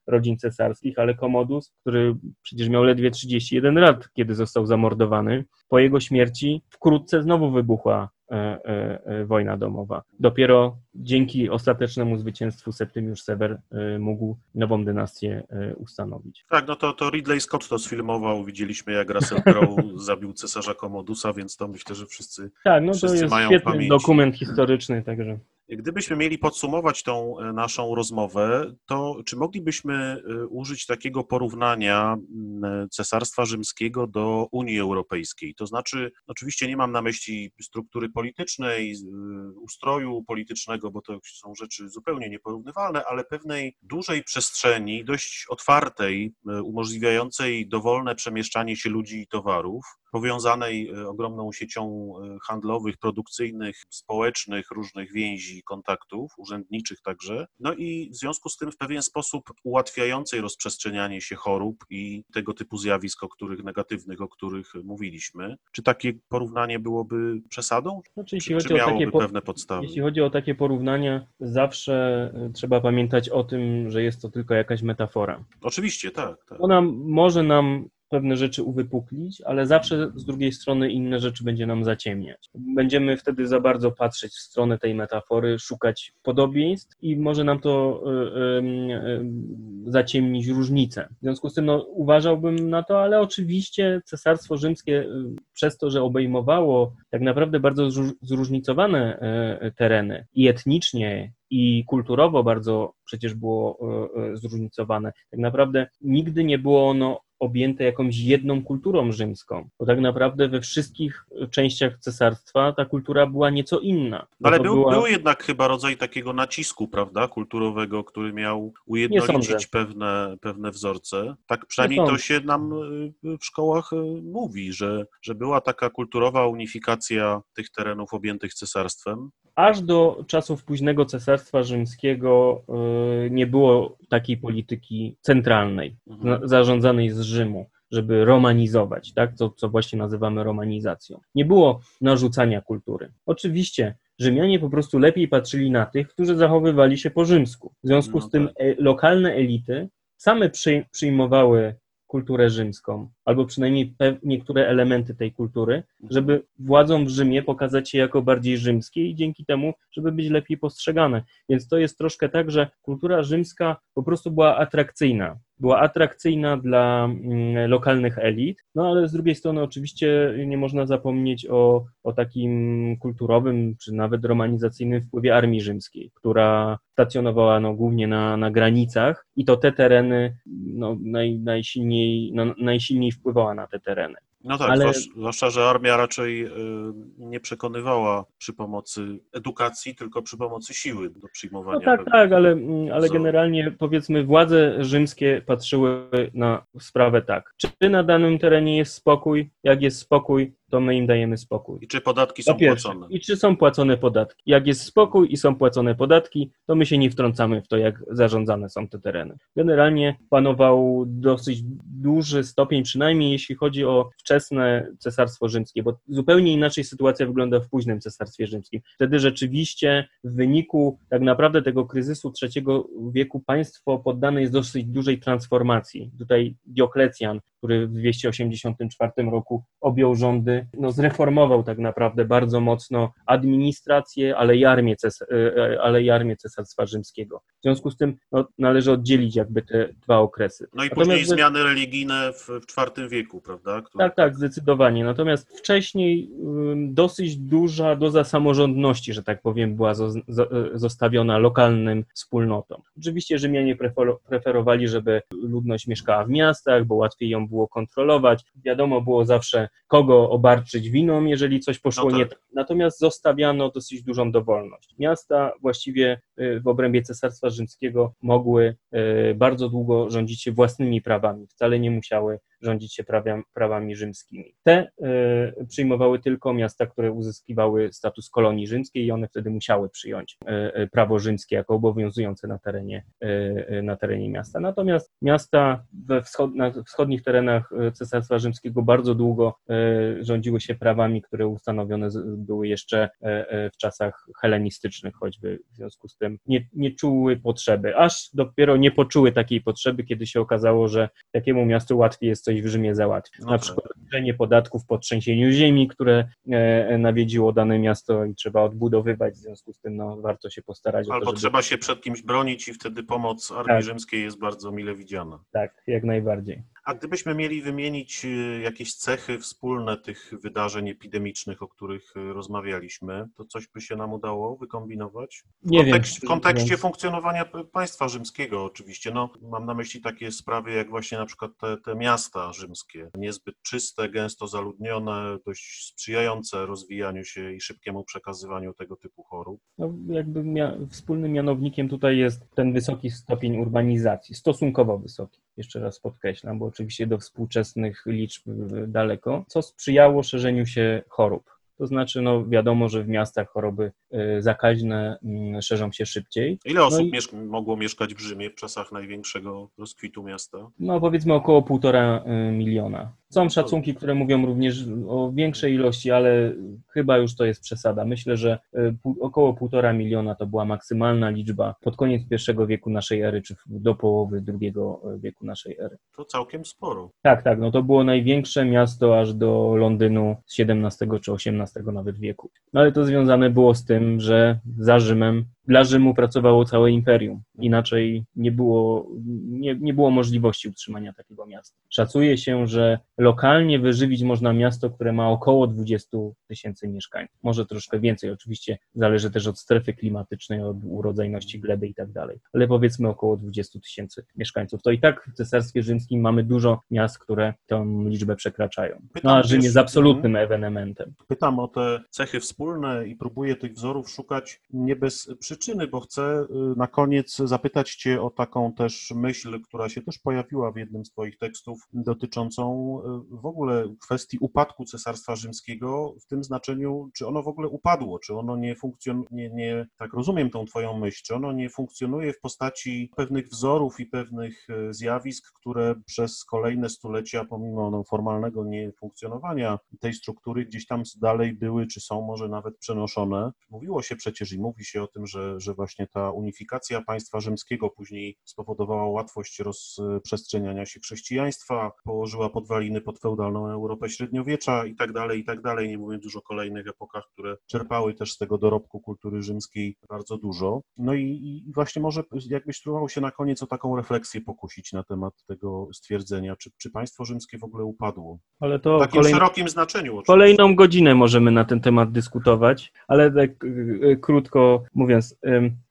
rodzin cesarskich, ale Komodus, który przecież miał ledwie 31 lat, kiedy został zamordowany, po jego śmierci wkrótce znowu wybuchła e, e, e, wojna domowa. Dopiero dzięki ostatecznemu zwycięstwu Septymiusz Sever mógł nową dynastię ustanowić. Tak, no to, to Ridley Scott to sfilmował, widzieliśmy jak Russell Crowe zabił cesarza Komodusa, więc to myślę, że wszyscy Tak, no to jest świetny dokument historyczny, także... Gdybyśmy mieli podsumować tą e, naszą rozmowę, to czy moglibyśmy e, użyć takiego porównania Cesarstwa Rzymskiego do Unii Europejskiej? To znaczy, oczywiście nie mam na myśli struktury politycznej, e, ustroju politycznego, bo to są rzeczy zupełnie nieporównywalne, ale pewnej dużej przestrzeni, dość otwartej, umożliwiającej dowolne przemieszczanie się ludzi i towarów, powiązanej e, ogromną siecią e, handlowych, produkcyjnych, społecznych, różnych więzi, kontaktów, urzędniczych także. No i w związku z tym w pewien sposób ułatwiającej rozprzestrzenianie się chorób i tego typu zjawisk, o których negatywnych, o których mówiliśmy. Czy takie porównanie byłoby przesadą? Znaczy, jeśli czy, chodzi czy o takie pewne podstawy? Jeśli chodzi o takie porównania, zawsze e, trzeba pamiętać o tym, że jest to tylko jakaś metafora. Oczywiście, tak. tak. Ona może nam pewne rzeczy uwypuklić, ale zawsze z drugiej strony inne rzeczy będzie nam zaciemniać. Będziemy wtedy za bardzo patrzeć w stronę tej metafory, szukać podobieństw i może nam to y, zaciemnić różnice. W związku z tym no, uważałbym na to, ale oczywiście Cesarstwo Rzymskie y, przez to, że obejmowało tak naprawdę bardzo zróżnicowane y, tereny i etnicznie, i kulturowo bardzo przecież było zróżnicowane. Tak naprawdę nigdy nie było ono objęte jakąś jedną kulturą rzymską, bo tak naprawdę we wszystkich częściach cesarstwa ta kultura była nieco inna. Ale był, była... był jednak chyba rodzaj takiego nacisku, prawda, kulturowego, który miał ujednolicić pewne, pewne wzorce. Tak przynajmniej to się nam y, w szkołach y, mówi, że, że była taka kulturowa unifikacja tych terenów objętych cesarstwem. Aż do czasów późnego cesarstwa rzymskiego y, nie było takiej polityki centralnej, mhm. zarządzanej z Rzymu, żeby romanizować, tak? to co właśnie nazywamy romanizacją. Nie było narzucania kultury. Oczywiście Rzymianie po prostu lepiej patrzyli na tych, którzy zachowywali się po rzymsku. W związku no z tym tak. e, lokalne elity same przyjmowały kulturę rzymską, albo przynajmniej niektóre elementy tej kultury, żeby władzom w Rzymie pokazać się jako bardziej rzymskie i dzięki temu, żeby być lepiej postrzegane. Więc to jest troszkę tak, że kultura rzymska po prostu była atrakcyjna była atrakcyjna dla mm, lokalnych elit, no ale z drugiej strony oczywiście nie można zapomnieć o, o takim kulturowym czy nawet romanizacyjnym wpływie armii rzymskiej, która stacjonowała no, głównie na, na granicach i to te tereny no, naj, najsilniej, no, najsilniej wpływała na te tereny. No tak, ale... zwłaszcza, że armia raczej y, nie przekonywała przy pomocy edukacji, tylko przy pomocy siły do przyjmowania. No tak, tak, ale, mm, ale generalnie powiedzmy władze rzymskie patrzyły na sprawę tak. Czy na danym terenie jest spokój? Jak jest spokój, to my im dajemy spokój. I czy podatki są pierwsze, płacone? I czy są płacone podatki. Jak jest spokój i są płacone podatki, to my się nie wtrącamy w to, jak zarządzane są te tereny. Generalnie panował dosyć duży stopień, przynajmniej jeśli chodzi o wczesne cesarstwo rzymskie, bo zupełnie inaczej sytuacja wygląda w późnym cesarstwie rzymskim. Wtedy rzeczywiście w wyniku tak naprawdę tego kryzysu III wieku państwo poddane jest dosyć dużej transformacji. Tutaj Dioklecjan, który w 284 roku objął rządy no, zreformował tak naprawdę bardzo mocno administrację, ale i armię, e, e, ale i armię cesarstwa rzymskiego. W związku z tym no, należy oddzielić jakby te dwa okresy. No i Natomiast później zmiany religijne w, w IV wieku, prawda? Które... Tak, tak, zdecydowanie. Natomiast wcześniej dosyć duża doza samorządności, że tak powiem, była zostawiona lokalnym wspólnotom. Oczywiście Rzymianie preferowali, żeby ludność mieszkała w miastach, bo łatwiej ją było kontrolować. Wiadomo było zawsze, kogo obarczyć winą, jeżeli coś poszło no tak. nie tak. Natomiast zostawiano dosyć dużą dowolność. Miasta właściwie y, w obrębie Cesarstwa Rzymskiego mogły y, bardzo długo rządzić się własnymi prawami. Wcale nie musiały rządzić się prawami, prawami rzymskimi. Te y, przyjmowały tylko miasta, które uzyskiwały status kolonii rzymskiej i one wtedy musiały przyjąć y, prawo rzymskie jako obowiązujące na terenie, y, na terenie miasta. Natomiast miasta we wschod, na wschodnich terenach Cesarstwa Rzymskiego bardzo długo rządziły się prawami, które ustanowione były jeszcze w czasach helenistycznych choćby, w związku z tym nie, nie czuły potrzeby, aż dopiero nie poczuły takiej potrzeby, kiedy się okazało, że takiemu miastu łatwiej jest coś w Rzymie załatwić. No na przykład obniżenie podatków po trzęsieniu ziemi, które e, nawiedziło dane miasto i trzeba odbudowywać, w związku z tym no, warto się postarać. Albo to, żeby... trzeba się przed kimś bronić i wtedy pomoc armii tak. rzymskiej jest bardzo mile widziana. Tak, jak najbardziej. A gdybyśmy mieli wymienić y, jakieś cechy wspólne tych wydarzeń epidemicznych, o których y, rozmawialiśmy, to coś by się nam udało wykombinować? W, nie kontekście, wiem. w kontekście funkcjonowania państwa rzymskiego oczywiście. No, mam na myśli takie sprawy jak właśnie na przykład te, te miasta rzymskie, niezbyt czyste, gęsto zaludnione, dość sprzyjające rozwijaniu się i szybkiemu przekazywaniu tego typu chorób. No, jakby mia wspólnym mianownikiem tutaj jest ten wysoki stopień urbanizacji, stosunkowo wysoki, jeszcze raz podkreślam, bo oczywiście do współczesnych liczb daleko, co sprzyjało szerzeniu się chorób. To znaczy, no wiadomo, że w miastach choroby y, zakaźne mm, szerzą się szybciej. Ile osób no i... mieszka mogło mieszkać w Rzymie w czasach największego rozkwitu miasta? No powiedzmy około półtora y, miliona. Są szacunki, które mówią również o większej ilości, ale chyba już to jest przesada. Myślę, że y, około półtora miliona to była maksymalna liczba pod koniec pierwszego wieku naszej ery, czy do połowy drugiego wieku naszej ery. To całkiem sporo. Tak, tak. No to było największe miasto aż do Londynu z XVII czy XVIII nawet wieku. No ale to związane było z tym, że za Rzymem dla Rzymu pracowało całe imperium. Inaczej nie było, nie, nie było możliwości utrzymania takiego miasta. Szacuje się, że lokalnie wyżywić można miasto, które ma około 20 tysięcy mieszkańców. Może troszkę więcej, oczywiście zależy też od strefy klimatycznej, od urodzajności gleby i tak dalej, ale powiedzmy około 20 tysięcy mieszkańców. To i tak w Cesarstwie Rzymskim mamy dużo miast, które tą liczbę przekraczają. No a Rzym jest absolutnym ewenementem. Pytam o te cechy wspólne i próbuję tych wzorów szukać nie bez przyczyny, bo chcę y, na koniec zapytać Cię o taką też myśl, która się też pojawiła w jednym z Twoich tekstów, dotyczącą y, w ogóle kwestii upadku Cesarstwa Rzymskiego, w tym znaczeniu, czy ono w ogóle upadło, czy ono nie funkcjonuje, nie, nie, tak rozumiem tą Twoją myśl, czy ono nie funkcjonuje w postaci pewnych wzorów i pewnych y, zjawisk, które przez kolejne stulecia, pomimo no, formalnego niefunkcjonowania tej struktury, gdzieś tam dalej były, czy są może nawet przenoszone. Mówiło się przecież i mówi się o tym, że, że właśnie ta unifikacja państwa rzymskiego później spowodowała łatwość rozprzestrzeniania się chrześcijaństwa, położyła podwaliny pod feudalną Europę średniowiecza i tak dalej, i tak dalej, nie mówiąc już o kolejnych epokach, które czerpały też z tego dorobku kultury rzymskiej bardzo dużo. No i, i właśnie może jakbyś spróbował się na koniec o taką refleksję pokusić na temat tego stwierdzenia, czy, czy państwo rzymskie w ogóle upadło. Ale to w takim szerokim znaczeniu. Oczywiście. Kolejną godzinę możemy na ten temat dyskutować, ale tak y, y, krótko mówiąc,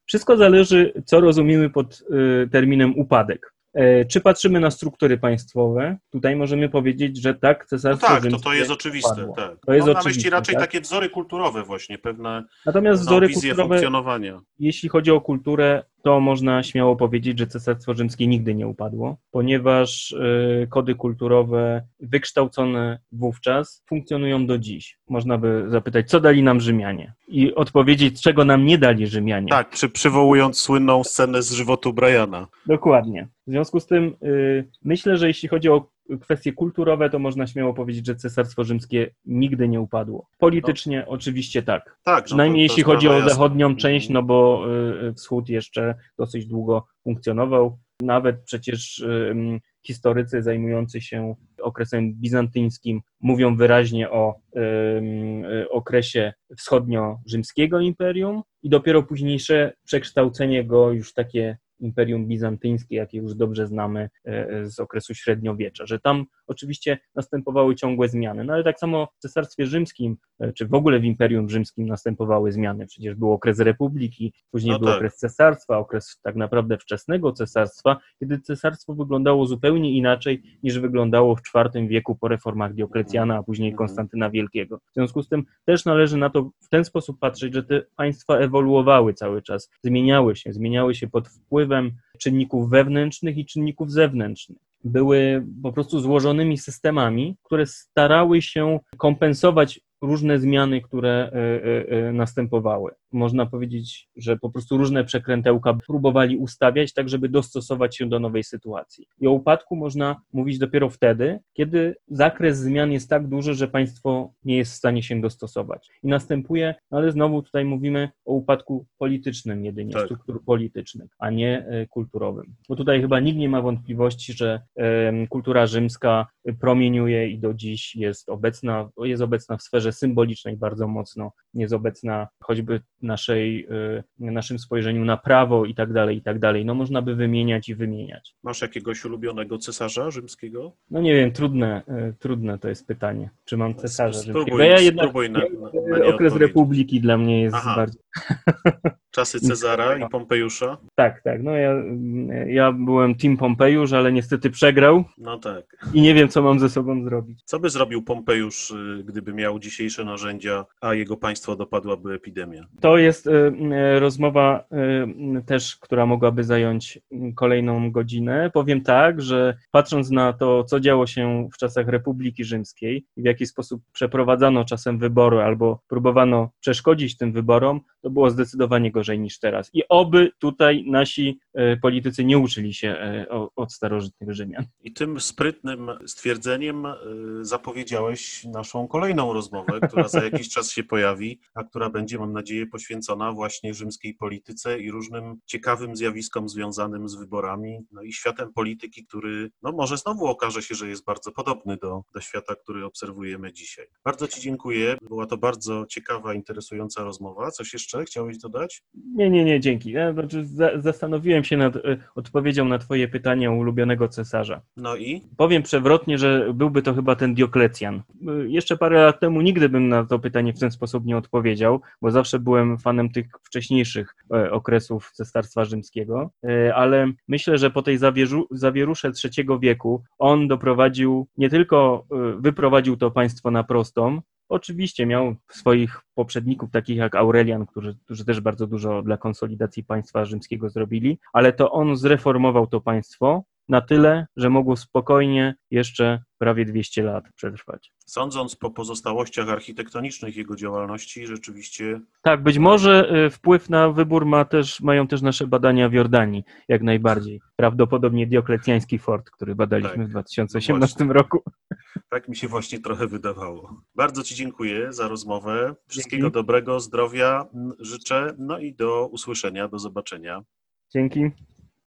wszystko zależy, co rozumiemy pod y, terminem upadek. E, czy patrzymy na struktury państwowe? Tutaj możemy powiedzieć, że tak, cesarstwo no tak, to, to jest oczywiste. Tak. To jest Mam na myśli raczej tak? takie wzory kulturowe właśnie, pewne Natomiast wzory wizje kulturowe, funkcjonowania. Jeśli chodzi o kulturę, to można śmiało powiedzieć, że Cesarstwo Rzymskie nigdy nie upadło, ponieważ y, kody kulturowe wykształcone wówczas funkcjonują do dziś. Można by zapytać, co dali nam Rzymianie? I odpowiedzieć, czego nam nie dali Rzymianie. Tak, przy, przywołując słynną scenę z żywotu Briana. Dokładnie. W związku z tym y, myślę, że jeśli chodzi o kwestie kulturowe, to można śmiało powiedzieć, że Cesarstwo Rzymskie nigdy nie upadło. Politycznie no. oczywiście tak. tak Przynajmniej no to, to jeśli chodzi o zachodnią jasne. część, no bo y, wschód jeszcze dosyć długo funkcjonował. Nawet przecież y, historycy zajmujący się okresem bizantyńskim mówią wyraźnie o y, okresie wschodnio-rzymskiego imperium i dopiero późniejsze przekształcenie go już takie Imperium Bizantyńskie, jakie już dobrze znamy e, e, z okresu średniowiecza, że tam oczywiście następowały ciągłe zmiany, no ale tak samo w Cesarstwie Rzymskim, e, czy w ogóle w Imperium Rzymskim następowały zmiany. Przecież był okres Republiki, później no był tak. okres cesarstwa, okres tak naprawdę wczesnego cesarstwa, kiedy cesarstwo wyglądało zupełnie inaczej niż wyglądało w IV wieku po reformach Dioklecjana, a później mhm. Konstantyna Wielkiego. W związku z tym też należy na to w ten sposób patrzeć, że te państwa ewoluowały cały czas, zmieniały się, zmieniały się pod wpływem wpływem czynników wewnętrznych i czynników zewnętrznych. Były po prostu złożonymi systemami, które starały się kompensować różne zmiany, które y, y, y, następowały. Można powiedzieć, że po prostu różne przekrętełka próbowali ustawiać tak, żeby dostosować się do nowej sytuacji. I o upadku można mówić dopiero wtedy, kiedy zakres zmian jest tak duży, że państwo nie jest w stanie się dostosować. I następuje, no ale znowu tutaj mówimy o upadku politycznym jedynie, Tak. struktur politycznych, a nie e, kulturowym. Bo tutaj chyba nikt nie ma wątpliwości, że kultura rzymska promieniuje i do dziś jest obecna, jest obecna w sferze symbolicznej bardzo mocno, jest obecna choćby naszej, y, naszym spojrzeniu na prawo i tak dalej, i tak dalej. No można by wymieniać i wymieniać. Masz jakiegoś ulubionego cesarza rzymskiego? No nie wiem, trudne, y, trudne to jest pytanie, czy mam cesarza Spróbuj- rzymskiego. Ja jednak spróbuj na- na- okres republiki dla mnie jest Aha. bardziej... Czasy Cezara i Pompejusza? Tak, tak, no ja, ja byłem team Pompejusz, ale niestety przegrał No tak. i nie wiem, co mam ze sobą zrobić. Co by zrobił Pompejusz, y, gdyby miał dzisiejsze narzędzia, a jego państwo dopadłaby epidemia? To jest y, y, rozmowa y, też, która mogłaby zająć kolejną godzinę. Powiem tak, że patrząc na to, co działo się w czasach Republiki Rzymskiej i w jaki sposób przeprowadzano czasem wybory albo próbowano przeszkodzić tym wyborom, to było zdecydowanie gorzej niż teraz. I oby tutaj nasi politycy nie uczyli się od starożytnych Rzymian. I tym sprytnym stwierdzeniem zapowiedziałeś naszą kolejną rozmowę, która za jakiś czas się pojawi, a która będzie, mam nadzieję, poświęcona właśnie rzymskiej polityce i różnym ciekawym zjawiskom związanym z wyborami, no i światem polityki, który no może znowu okaże się, że jest bardzo podobny do, do świata, który obserwujemy dzisiaj. Bardzo Ci dziękuję. Była to bardzo ciekawa, interesująca rozmowa. Coś jeszcze chciałeś dodać? Nie, nie, nie, dzięki. Ja, znaczy, za, zastanowiłem się nad y, odpowiedzią na Twoje pytanie o ulubionego cesarza. No i Powiem przewrotnie, że byłby to chyba ten Dioklecjan. Y, Jeszcze parę lat temu nigdy bym na to pytanie w ten sposób nie odpowiedział, bo zawsze byłem fanem tych wcześniejszych e, okresów Cesarstwa Rzymskiego, E, ale myślę, że po tej zawierusze III wieku on doprowadził, nie tylko e, wyprowadził to państwo na prostą, Oczywiście miał swoich poprzedników, takich jak Aurelian, którzy, którzy też bardzo dużo dla konsolidacji państwa rzymskiego zrobili, ale to on zreformował to państwo na tyle, że mogło spokojnie jeszcze prawie 200 lat przetrwać. sądząc po pozostałościach architektonicznych jego działalności, rzeczywiście Tak, być może y, wpływ na wybór ma też, mają też nasze badania w Jordanii, jak najbardziej. Prawdopodobnie dioklecjański fort, który badaliśmy Tak, w 2018 roku. Tak mi się właśnie trochę wydawało. Bardzo Ci dziękuję za rozmowę. Wszystkiego Dzięki. dobrego, zdrowia życzę, no i do usłyszenia, do zobaczenia. Dzięki.